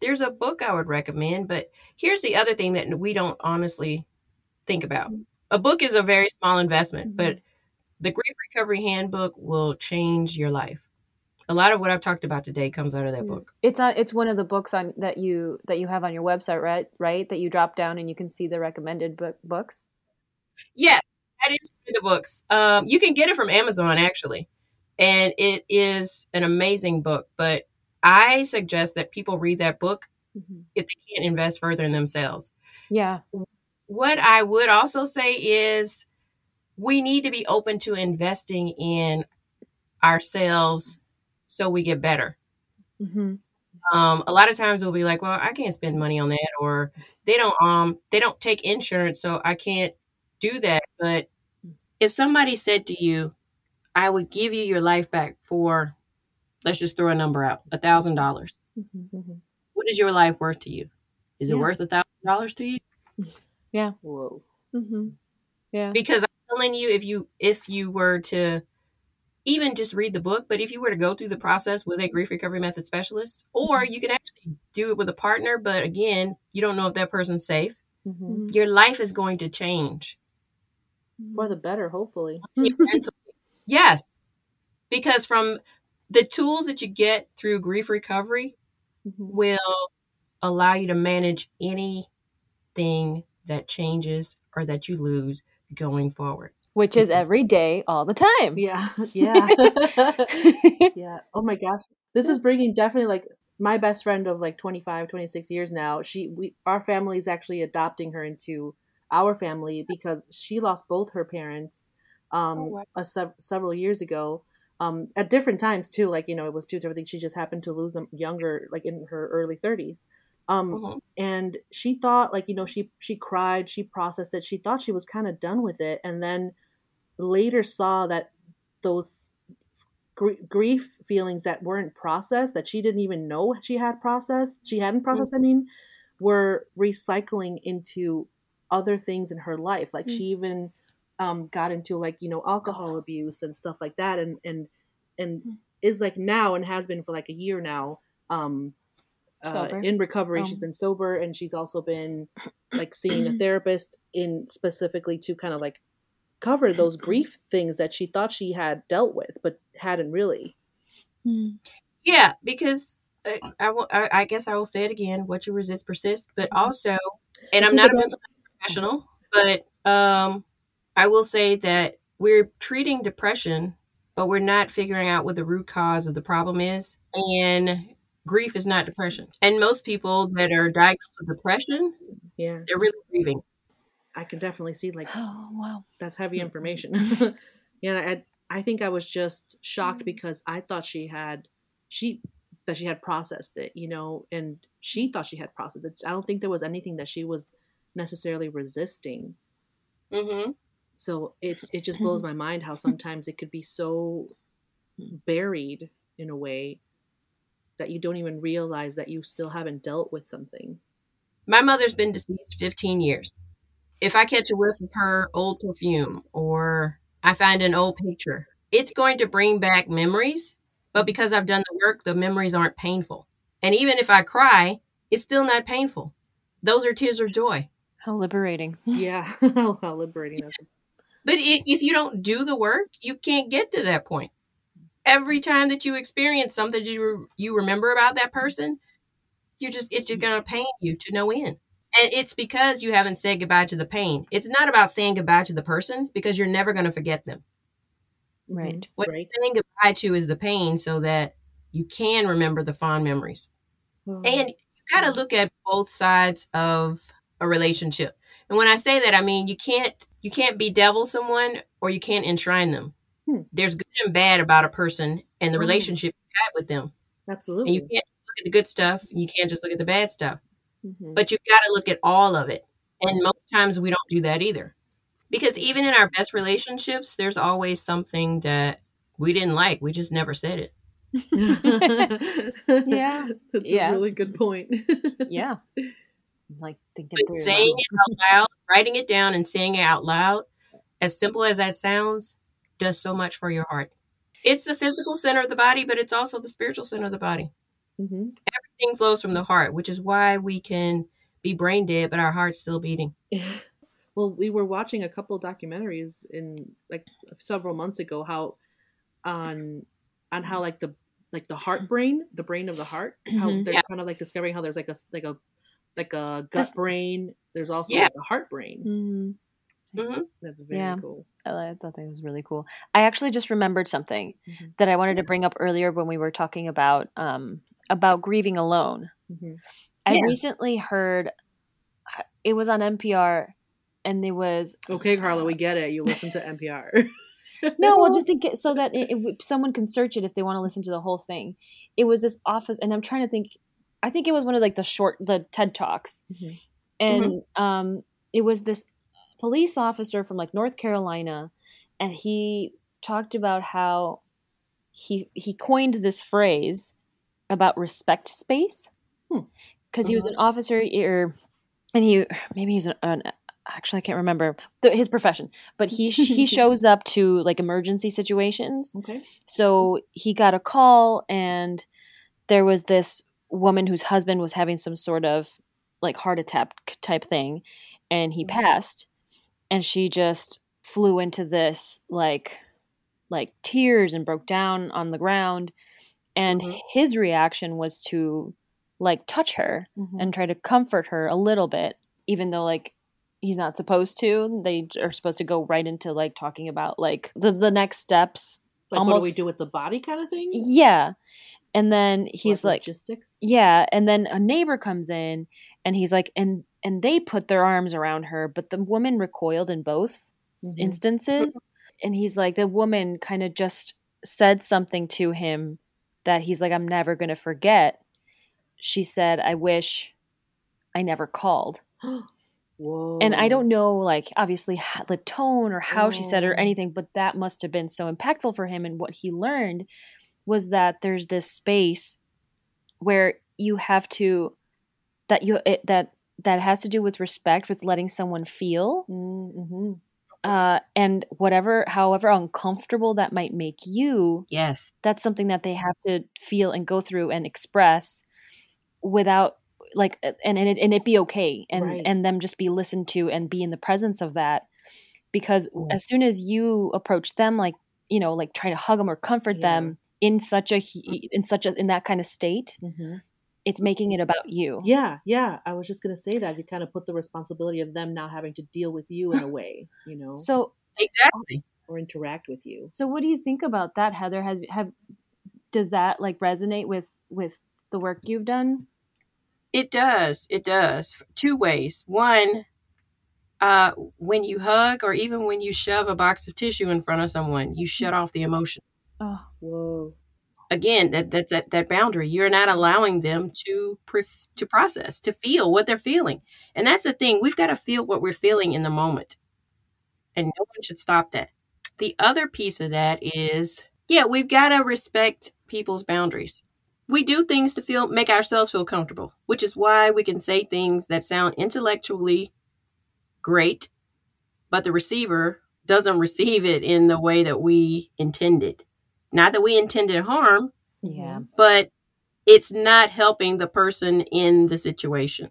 There's a book I would recommend, but here's the other thing that we don't honestly think about. Mm-hmm. A book is a very small investment, mm-hmm. but the Grief Recovery Handbook will change your life. A lot of what I've talked about today comes out of that Yeah. book. it's on it's one of the books on that you that you have on your website, right? Right? That you drop down and you can see the recommended book books. Yes, that is one of the books. Um, you can get it from Amazon actually, and it is an amazing book. But I suggest that people read that book Mhm. if they can't invest further in themselves. Yeah. What I would also say is we need to be open to investing in ourselves so we get better. hmm Um, a lot of times we'll be like, well, I can't spend money on that, or they don't um they don't take insurance, so I can't do that. But if somebody said to you, I would give you your life back for let's just throw a number out, a thousand dollars. What is your life worth to you? Is it worth a thousand dollars to you? Yeah. Whoa. hmm Yeah. because I'm telling you, if you if you were to even just read the book, but if you were to go through the process with a grief recovery method specialist, or you can actually do it with a partner, but again, you don't know if that person's safe. Mhm. Your life is going to change. For the better, hopefully. yes, because from the tools that you get through grief recovery Mhm. will allow you to manage anything that changes or that you lose going forward. Which This is- every day, all the time. Yeah. Yeah. yeah. Oh my gosh. This is bringing definitely like my best friend of like 25, 26 years now. She we our family is actually adopting her into our family because she lost both her parents um Oh, wow. a sev- several years ago. Um at different times too, like you know, it was two different things. She just happened to lose them younger like in her early 30s. Um Mhm. and she thought like you know she she cried she processed it she thought she was kind of done with it and then later saw that those gr- grief feelings that weren't processed that she didn't even know she had processed she hadn't processed i mean were recycling into other things in her life like she even um, got into like you know alcohol abuse and stuff like that and and and is like now and has been for like a year now um uh, in recovery She's been sober and she's also been like seeing a therapist in specifically to kind of like cover those grief things that she thought she had dealt with but hadn't really Yeah, because uh, I will. I, I guess I will say it again. What you resist persists. But also, and I'm not a mental health professional, but um, I will say that we're treating depression, but we're not figuring out what the root cause of the problem is. And grief is not depression. And most people that are diagnosed with depression, yeah they're really grieving. i can definitely see like Oh wow. that's heavy information yeah I, I think i was just shocked because i thought she had she that she had processed it you know and she thought she had processed it i don't think there was anything that she was necessarily resisting hmm so it it just blows mm-hmm. my mind how sometimes it could be so buried in a way that you don't even realize that you still haven't dealt with something My mother's been deceased 15 years. If I catch a whiff of her old perfume or I find an old picture, it's going to bring back memories. But because I've done the work, the memories aren't painful. And even if I cry, it's still not painful. Those are tears of joy. How liberating. Yeah, how liberating. Yeah. But if you don't do the work, you can't get to that point. Every time that you experience something you you remember about that person, you're just it's just going to pain you to no end. And it's because you haven't said goodbye to the pain. It's not about saying goodbye to the person because you're never going to forget them. Right. What right. you're saying goodbye to is the pain so that you can remember the fond memories. Oh. And you got to look at both sides of a relationship. And when I say that, I mean you can't you can't bedevil someone or you can't enshrine them. Hmm. There's good and bad about a person and the Right. relationship you have with them. Absolutely. And you can't look at the good stuff. You can't just look at the bad stuff. Mhm. But you've got to look at all of it. And most times we don't do that either. Because even in our best relationships, there's always something that we didn't like. We just never said it. Yeah. That's Yeah. a really good point. Yeah. Like thinking But saying it out loud, writing it down and saying it out loud, as simple as that sounds, does so much for your heart. It's the physical center of the body, but it's also the spiritual center of the body. hmm Everything flows from the heart, which is why we can be brain dead, but our heart's still beating. Well, we were watching a couple documentaries in like several months ago how on on how like the like the heart brain, the brain of the heart, how Mhm. they're Yeah. kind of like discovering how there's like a like a like a gut brain. There's also Yeah. like a heart brain. Mhm. hmm That's very Yeah. cool. I thought that was really cool. I actually just remembered something Mhm. that I wanted to bring up earlier when we were talking about um, about grieving alone. hmm I Yeah. recently heard it was on NPR, and it was Okay, Carla, we get it. You listen to NPR. no, well, just to get so that it, it, someone can search it if they want to listen to the whole thing. It was this office, and I'm trying to think. I think it was one of like the short the TED talks, Mhm. and um, it was this police officer from like North Carolina, and he talked about how he he coined this phrase about respect space Hmm. because he was an officer or and he maybe he's an, an actually I can't remember the, his profession, but he he shows up to like emergency situations. okay. So he got a call, and there was this woman whose husband was having some sort of like heart attack type thing, and he Mhm. passed, and she just flew into this like like tears and broke down on the ground, and Mhm. his reaction was to like touch her Mhm. and try to comfort her a little bit, even though like he's not supposed to. They are supposed to go right into like talking about like the the next steps. like what do we do with the body kind of thing? Yeah, and then he's like, logistics. yeah, and then a neighbor comes in and he's like, and and they put their arms around her, but the woman recoiled in both Mhm. instances, and he's like, the woman kind of just said something to him that he's like, I'm never gonna forget. She said, I wish I never called. Whoa. and I don't know, like obviously the tone or how she said it or anything, but that must have been so impactful for him. And what he learned was that there's this space where you have to that you it, that that has to do with respect, with letting someone feel, Mm-hmm. uh, and whatever, however uncomfortable that might make you, Yes. that's something that they have to feel and go through and express without like and and it, and it be okay and Right. and them just be listened to and be in the presence of that because Mm. as soon as you approach them like you know like trying to hug them or comfort Yeah. them in such a he- in such a in that kind of state Mm-hmm. it's making it about you Yeah, yeah. I was just gonna say that you kind of put the responsibility of them now having to deal with you in a way, you know, so Exactly. or interact with you. so what do you think about that heather has have does that like resonate with with the work you've done It does. It does. Two ways. One, uh, when you hug or even when you shove a box of tissue in front of someone, you shut off the emotion. Oh Whoa. Again, that that's that, that boundary. You're not allowing them to pre- to process, to feel what they're feeling, and that's the thing. We've got to feel what we're feeling in the moment, and no one should stop that. The other piece of that is, yeah, we've got to respect people's boundaries. We do things to feel make ourselves feel comfortable, which is why we can say things that sound intellectually great, but the receiver doesn't receive it in the way that we intended. Not that we intended harm, Yeah. but it's not helping the person in the situation.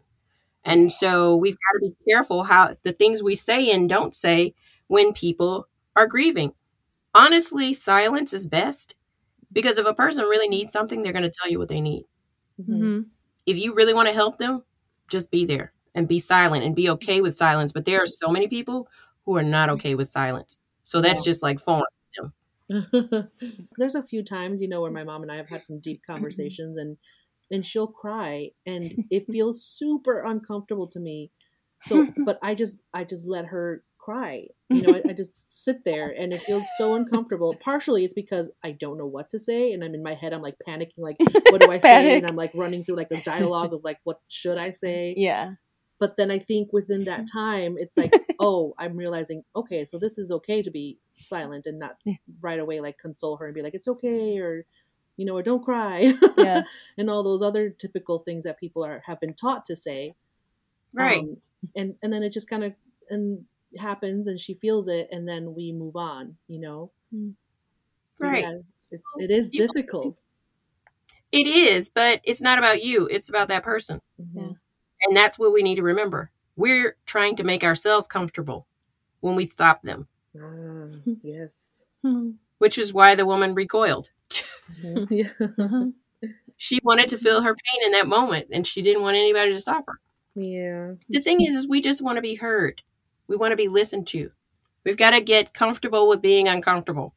And so we've got to be careful how the things we say and don't say when people are grieving. Honestly, silence is best because if a person really needs something, they're going to tell you what they need. hmm If you really want to help them, just be there and be silent and be okay with silence. But there are so many people who are not okay with silence. So that's Yeah. just like foreign. There's a few times, you know, where my mom and I have had some deep conversations and and she'll cry and it feels super uncomfortable to me. So but I just I just let her cry. You know, I, I just sit there and it feels so uncomfortable. Partially it's because I don't know what to say and I'm in my head I'm like panicking like what do I say? And I'm like running through like a dialogue of like what should I say? Yeah. But then I think within that time, it's like, oh, I'm realizing, okay, so this is okay to be silent and not Yeah. right away like console her and be like, it's okay, or you know, or don't cry, Yeah. and all those other typical things that people are have been taught to say, Right. Um, and and then it just kind of and happens, and she feels it, and then we move on, you know, right. yeah, it's, it is difficult. It is, but it's not about you. It's about that person. Mhm. And that's what we need to remember. We're trying to make ourselves comfortable when we stop them, Ah, yes. which is why the woman recoiled. Yeah. Mhm. She wanted to feel her pain in that moment and she didn't want anybody to stop her. yeah. The thing is, is we just want to be heard. We want to be listened to. We've got to get comfortable with being uncomfortable.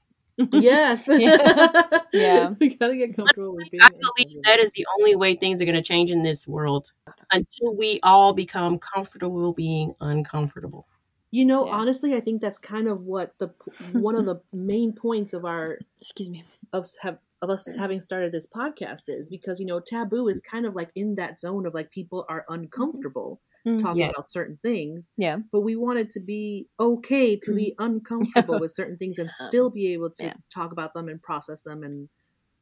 Yes. Yeah. Yeah. we gotta get comfortable with being I believe uncomfortable. that is the only way things are going to change in this world until we all become comfortable being uncomfortable. You know, Yeah. honestly, I think that's kind of what the one of the main points of our Excuse me. of have of us having started this podcast is because you know taboo is kind of like in that zone of like people are uncomfortable Mhm. talking Yeah. about certain things Yeah. but we wanted to be okay to be uncomfortable with certain things and still be able to Yeah. talk about them and process them and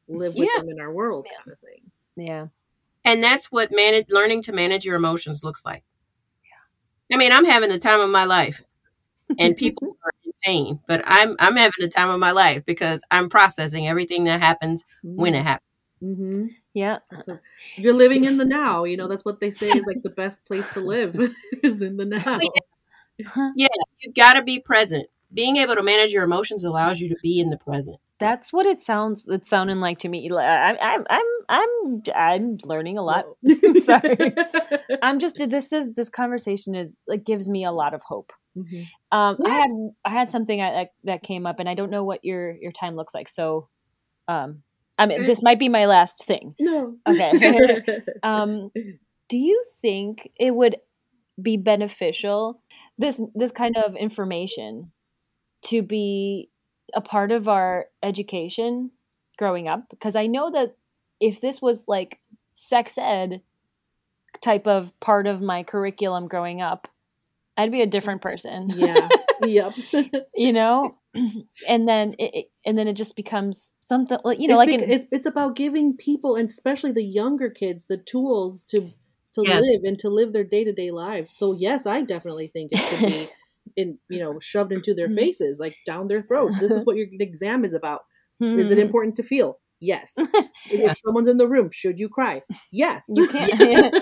live with Yeah. them in our world Yeah. kind of thing Yeah. And that's what manage, learning to manage your emotions looks like. Yeah. I mean, I'm having the time of my life, and people are in pain, but I'm I'm having the time of my life because I'm processing everything that happens when it happens. mm-hmm. Yeah. So you're living in the now. You know, that's what they say is like the best place to live is in the now. Yeah, you got to be present. Being able to manage your emotions allows you to be in the present. That's what it sounds. It's sounding like to me. Like, I, I'm. I'm. I'm. I'm learning a lot. Sorry. I'm just. This is. This conversation is. Like gives me a lot of hope. Mhm. Um, I had I had something I, that that came up, and I don't know what your your time looks like. So, um, I mean, this might be my last thing. No. Okay. Um, do you think it would be beneficial this this kind of information to be a part of our education growing up? Because I know that if this was like sex ed type of part of my curriculum growing up, I'd be a different person. yeah. Yep. you know and then it, it and then it just becomes something like you know it's like bec- in, it's it's about giving people and especially the younger kids the tools to to Yes. live and to live their day-to-day lives. So yes, I definitely think it should be in you know shoved into their Mhm. faces like down their throats. This is what your exam is about. Is it Hmm. important to feel? Yes. Yeah. If someone's in the room, should you cry? Yes. You can't-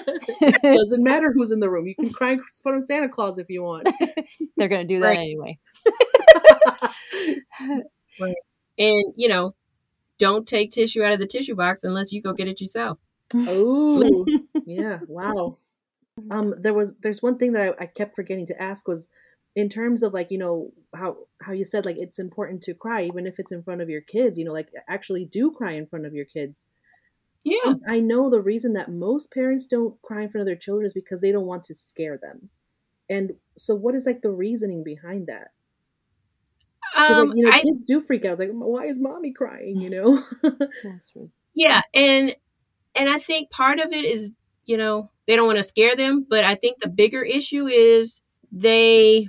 Doesn't matter who's in the room. You can cry in front of Santa Claus if you want. they're gonna do that Right. anyway And you know, don't take tissue out of the tissue box unless you go get it yourself. Oh, yeah. Wow. Um, there was there's one thing that I, I kept forgetting to ask was in terms of like you know how how you said like it's important to cry even if it's in front of your kids. You know, like actually do cry in front of your kids. Yeah. Some- I know the reason that most parents don't cry in front of their children is because they don't want to scare them. And so, what is like the reasoning behind that Um, like, you know, I, kids do freak out. It's like, why is mommy crying? You know? Yeah, and and I think part of it is, you know, they don't want to scare them, but I think the bigger issue is they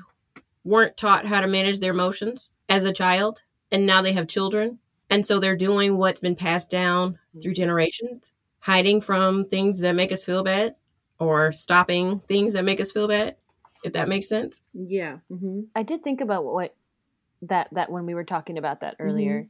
weren't taught how to manage their emotions as a child, and now they have children, and so they're doing what's been passed down through generations, hiding from things that make us feel bad or stopping things that make us feel bad. if that makes sense. Yeah. Mm-hmm. I did think about what that that when we were talking about that earlier.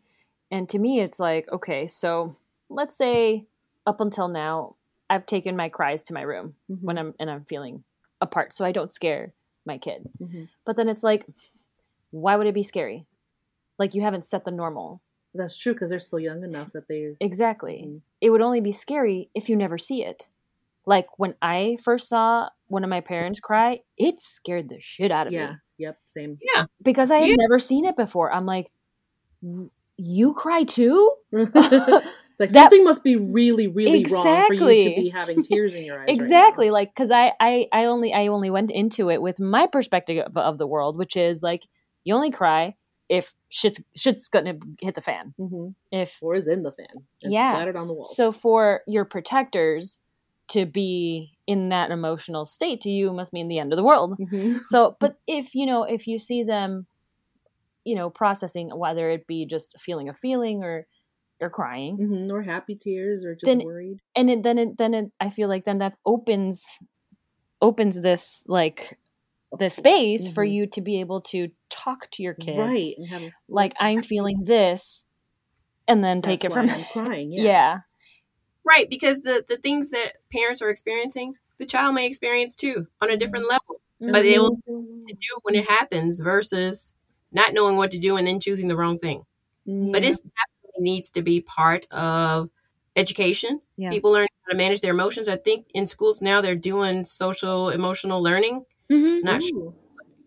And to me it's like, okay, so let's say up until now I've taken my cries to my room Mm-hmm. when I'm and I'm feeling apart so I don't scare my kid. hmm But then it's like why would it be scary? Like you haven't set the normal. That's true because they're still young enough that they. Exactly. Mhm. It would only be scary if you never see it. Like when I first saw one of my parents cry, it scared the shit out of Yeah. me Yep. Same. Yeah. Because I had Yeah. never seen it before. I'm like, you cry too? it's like That- something must be really, really wrong for you to be having tears in your eyes. right exactly. Like, cause I, I, I only, I only went into it with my perspective of, of the world, which is like, you only cry if shit's shit's gonna hit the fan. Mhm. If Or is in the fan. And Yeah. Splattered on the walls. so, for your protectors to be in that emotional state to you must mean the end of the world. Mhm. So, but if you know, if you see them, you know, processing whether it be just feeling a feeling or or crying, Mhm. Or happy tears or just Then- worried. and it, then it then it I feel like then that opens opens this like the space for Mhm. you to be able to talk to your kids, Right. And have, Like I'm feeling this, and then take that's it from I'm crying. yeah. Yeah. Right, because the the things that parents are experiencing, the child may experience too on a different level. But they will Mhm. to do when it happens versus not knowing what to do and then choosing the wrong thing. But Yeah. it definitely needs to be part of education. Yeah. People learn how to manage their emotions. I think in schools now they're doing social emotional learning. Mhm. Not sure,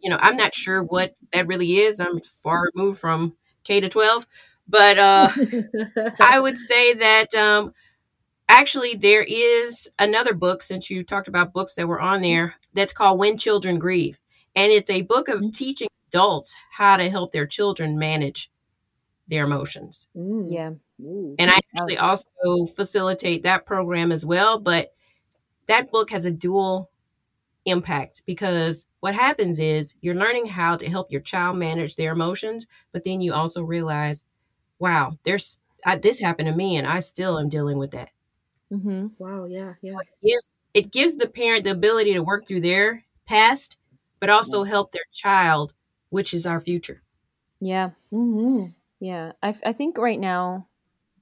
you know, I'm not sure what that really is. I'm far removed from K to 12, but uh I would say that um, actually there is another book since you talked about books that were on there that's called When Children Grieve, and it's a book of Mhm. teaching adults how to help their children manage their emotions. Mm. Yeah. Ooh. And I actually also facilitate that program as well, but that book has a dual impact because what happens is you're learning how to help your child manage their emotions, but then you also realize, wow, there's I, this happened to me and I still am dealing with that. hmm Wow. Yeah. Yeah. Gives, it gives the parent the ability to work through their past, but also help their child, which is our future. Yeah. hmm Yeah. I, I think right now,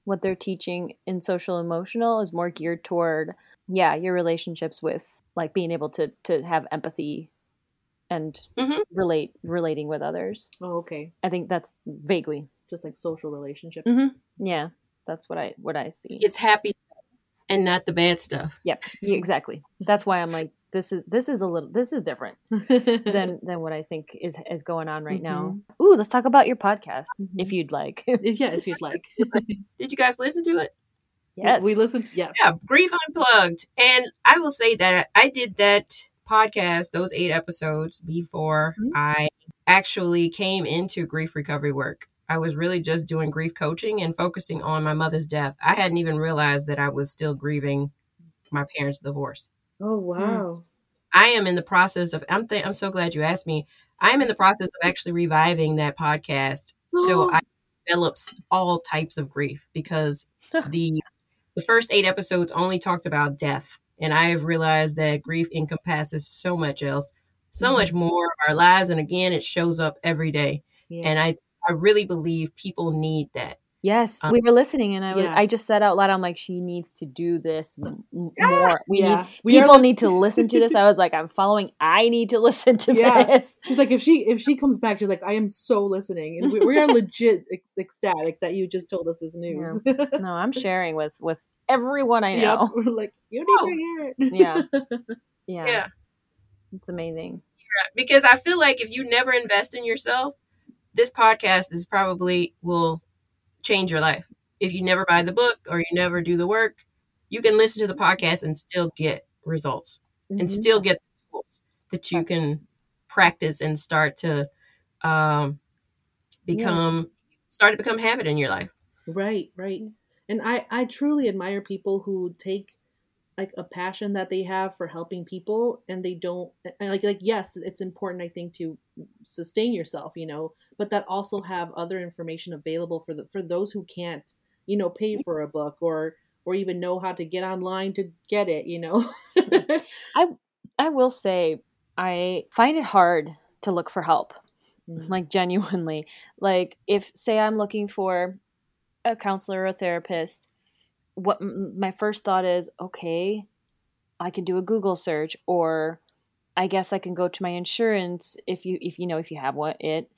what they're teaching in social emotional is more geared toward, yeah, your relationships with like being able to to have empathy and Mhm. relate relating with others. Oh, okay. I think that's vaguely. Just like social relationships. Mm-hmm. Yeah, that's what I what I see. It's happy and not the bad stuff. Yep. Exactly. That's why I'm like, this is this is a little this is different than than what I think is is going on right now. Ooh, let's talk about your podcast if Mhm. you'd like. yeah, if you'd like. Did you guys listen to it? yes, We listened. To, yeah. yeah, Grief Unplugged. And I will say that I did that podcast, those eight episodes, before Mhm. I actually came into grief recovery work. I was really just doing grief coaching and focusing on my mother's death. I hadn't even realized that I was still grieving my parents' divorce. Oh hmm. wow. I am in the process of. I'm. Th- I'm so glad you asked me. I am in the process of actually reviving that podcast, so oh. I develops all types of grief because the the first eight episodes only talked about death, and I have realized that grief encompasses so much else, so mm-hmm. much more of our lives, and again, it shows up every day, Yeah. and I I really believe people need that. Yes, Um, we were listening, and I was, yeah. I just said out loud, I'm like, she needs to do this m- m- more. We yeah. need we people like- need to listen to this. I was like, I'm following. I need to listen to Yeah. this. She's like, if she if she comes back, she's like, I am so listening, and we, we are legit ec- ecstatic that you just told us this news. No, I'm sharing with with everyone I Yep. know. We're like, you need Oh. to hear it. Yeah. Yeah, Yeah. it's amazing. because I feel like if you never invest in yourself, this podcast is probably will change your life. If you never buy the book or you never do the work, you can listen to the podcast and still get results and Mhm. still get the tools that you can practice and start to um, become start to become habit in your life. Right, right. And I I truly admire people who take like a passion that they have for helping people and they don't and like like yes, it's important I think to sustain yourself, you know, but that also have other information available for the for those who can't, you know, pay for a book or or even know how to get online to get it, you know. I I will say, I find it hard to look for help, Mm. like genuinely. Like if say I'm looking for a counselor or a therapist, what m- my first thought is, okay, I can do a Google search or I guess I can go to my insurance if you if you know if you have what it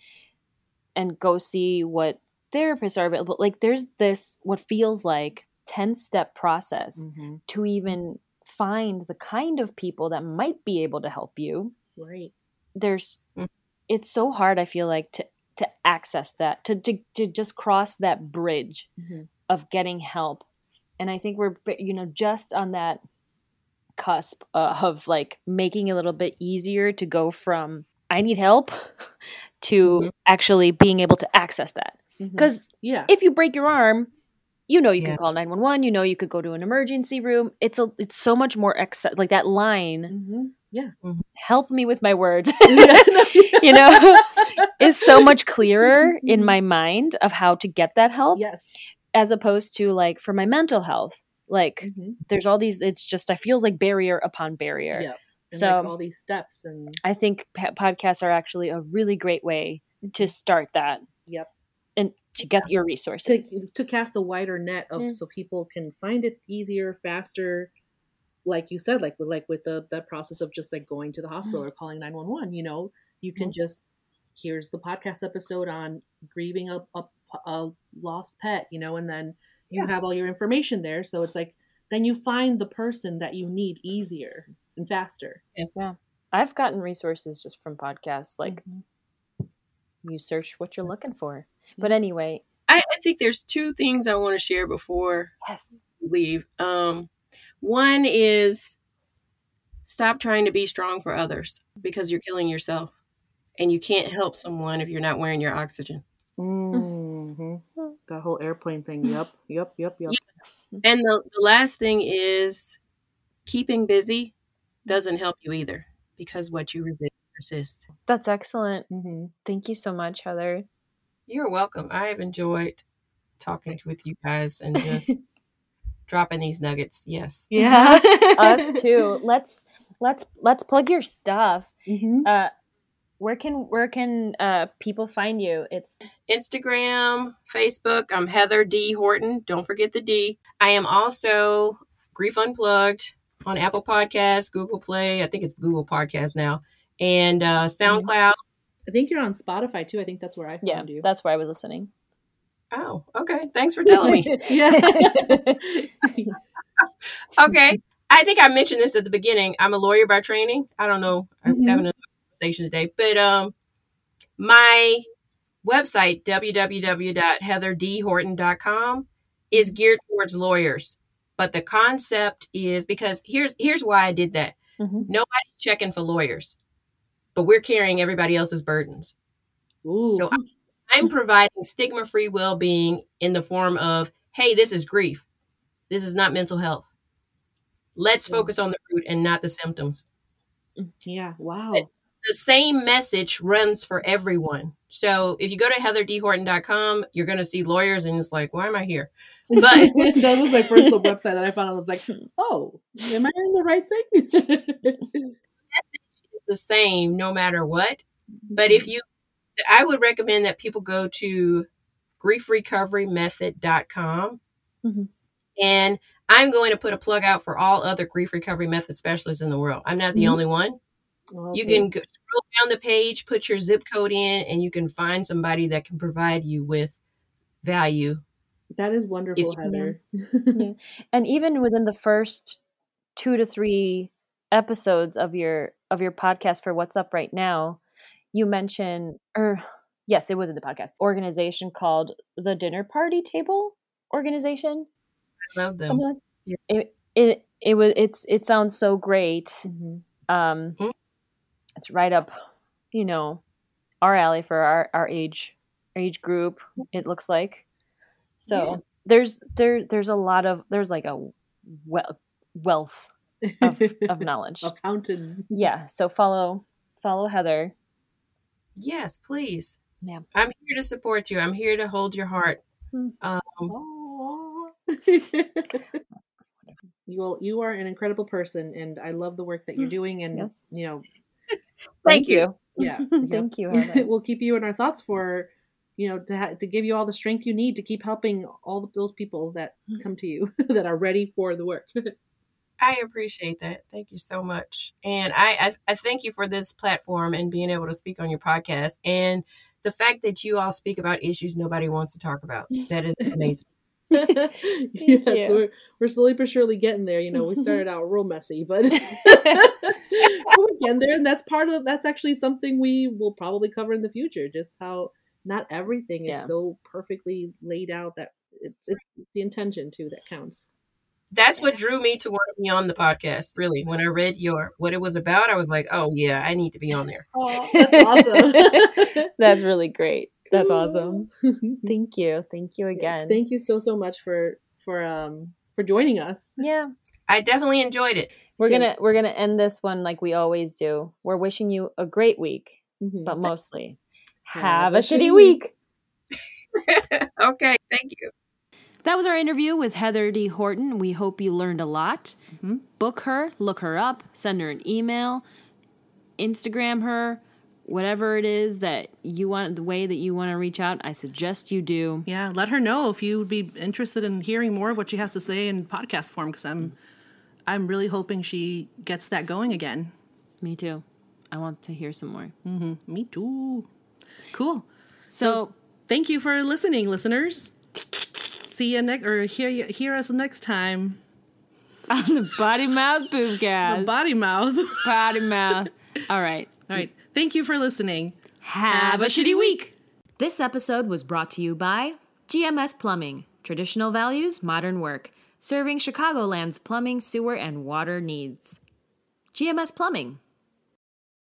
and go see what therapists are available. Like there's this what feels like 10 step process Mhm. to even find the kind of people that might be able to help you Right. there's Mm. it's so hard i feel like to to access that to to, to just cross that bridge Mhm. of getting help and i think we're you know just on that cusp uh, of like making it a little bit easier to go from i need help to Mhm. actually being able to access that because yeah. if you break your arm you know you Yeah. can call 911 you know you could go to an emergency room it's a it's so much more acce- like that line Mhm. help me with my words Yeah, no, you know is so much clearer in Mhm. my mind of how to get that help Yes. as opposed to like for my mental health like Mhm. there's all these it's just i feels like barrier upon barrier Yeah. And So- like all these steps and i think podcasts are actually a really great way to mm-hmm. start that Yep. and to get your resources to cast a wider net of Yeah. so people can find it easier, faster. Like you said, like with like with the that process of just like going to the mm. hospital or calling nine one one. You know, you can mm. just here's the podcast episode on grieving a, a, a lost pet. You know, and then you have all your information there. So it's like then you find the person that you need easier and faster. yeah i've gotten resources just from podcasts like Mhm. you search what you're looking for but anyway I, I think there's two things I want to share before yes leave. Um, one is stop trying to be strong for others because you're killing yourself, and you can't help someone if you're not wearing your oxygen. Mm-hmm. That whole airplane thing. Yep. Yep. Yep. Yep. And the, the last thing is keeping busy doesn't help you either because what you resist persists. that's excellent Mm-hmm. thank you so much heather You're welcome. I have enjoyed talking with you guys and just dropping these nuggets. Yes. Yes, us too. Let's let's let's plug your stuff. Mm-hmm. Uh, where can where can uh people find you? It's Instagram, Facebook. I'm Heather D. Horton. Don't forget the D. I am also Grief Unplugged on Apple Podcasts, Google Play. I think it's Google Podcasts now, and uh, SoundCloud. I think you're on Spotify too. I think that's where I found yeah, you. that's where I was listening. Oh, okay. Thanks for telling me. yeah. okay. I think I mentioned this at the beginning. I'm a lawyer by training. I don't know. I was Mhm. having a conversation today, but um, my website www.heatherdhorton.com is geared towards lawyers. But the concept is because here's here's why I did that. Mhm. Nobody's checking for lawyers, but we're carrying everybody else's burdens. Ooh. So I'm providing stigma free well being in the form of, hey, this is grief. This is not mental health. Let's Yeah. focus on the root and not the symptoms. yeah. Wow. The same message runs for everyone. So if you go to heatherdhorton.com, you're going to see lawyers and it's like, why am I here? But that was my first little website that I found. I was like, oh, am I in the right thing? message is the same no matter what. But if you, I would recommend that people go to griefrecoverymethod.com. Mhm. And I'm going to put a plug out for all other grief recovery method specialists in the world. I'm not the Mhm. only one. You can go, scroll down the page, put your zip code in, and you can find somebody that can provide you with value. That is wonderful, Heather. and even within the first two to three episodes of your of your podcast for what's up right now you mention or yes it was in the podcast organization called the dinner party table organization I love them. something like Yeah. it it it was it's it sounds so great Mhm. um Mhm. It's right up you know our alley for our our age age group it looks like so Yeah. there's there there's a lot of there's like a well wealth of, of knowledge a fountain. yeah so follow follow heather Yes, please. Yeah. I'm here to support you. I'm here to hold your heart. Hmm. Um, you will, you are an incredible person, and I love the work that you're Mm, doing. And yes. you know, Thank you. Yeah. Thank you. Yeah. Heather. we'll keep you in our thoughts for, you know, to ha- to give you all the strength you need to keep helping all those people that mm-hmm. come to you that are ready for the work. I appreciate that. Thank you so much. And I, I, I thank you for this platform and being able to speak on your podcast and the fact that you all speak about issues nobody wants to talk about. That is amazing. yes, we're we're slowly but surely getting there. You know, we started out real messy, but we're getting there, and that's part of that's actually something we will probably cover in the future. Just how not everything Yeah. is so perfectly laid out that it's it's, it's the intention too that counts. That's what drew me to want to be on the podcast. Really, when I read your what it was about, I was like, "Oh yeah, I need to be on there." Oh, that's awesome. That's really great. That's awesome. Thank you. Thank you Yes, again. thank you so so much for for um for joining us. yeah. I definitely enjoyed it. We're Good. gonna we're gonna end this one like we always do. We're wishing you a great week, Mhm. but mostly Have have, a a shitty shitty week. okay, thank you. That was our interview with Heather D. Horton. We hope you learned a lot. Mhm. Book her, look her up, send her an email, Instagram her, whatever it is that you want, the way that you want to reach out. I suggest you do. Yeah, let her know if you would be interested in hearing more of what she has to say in podcast form because I'm I'm really hoping she gets that going again. Me too. I want to hear some more. Mm-hmm, me too. Cool. So, Thank you for listening, listeners. See you next or hear you, hear us next time. on the Body Mouth Boomcast. The body mouth. body Mouth. All right. All right. Thank you for listening. Have a shitty week. This episode was brought to you by GMS Plumbing, traditional values, modern work, serving Chicagoland's plumbing, sewer, and water needs. GMS Plumbing.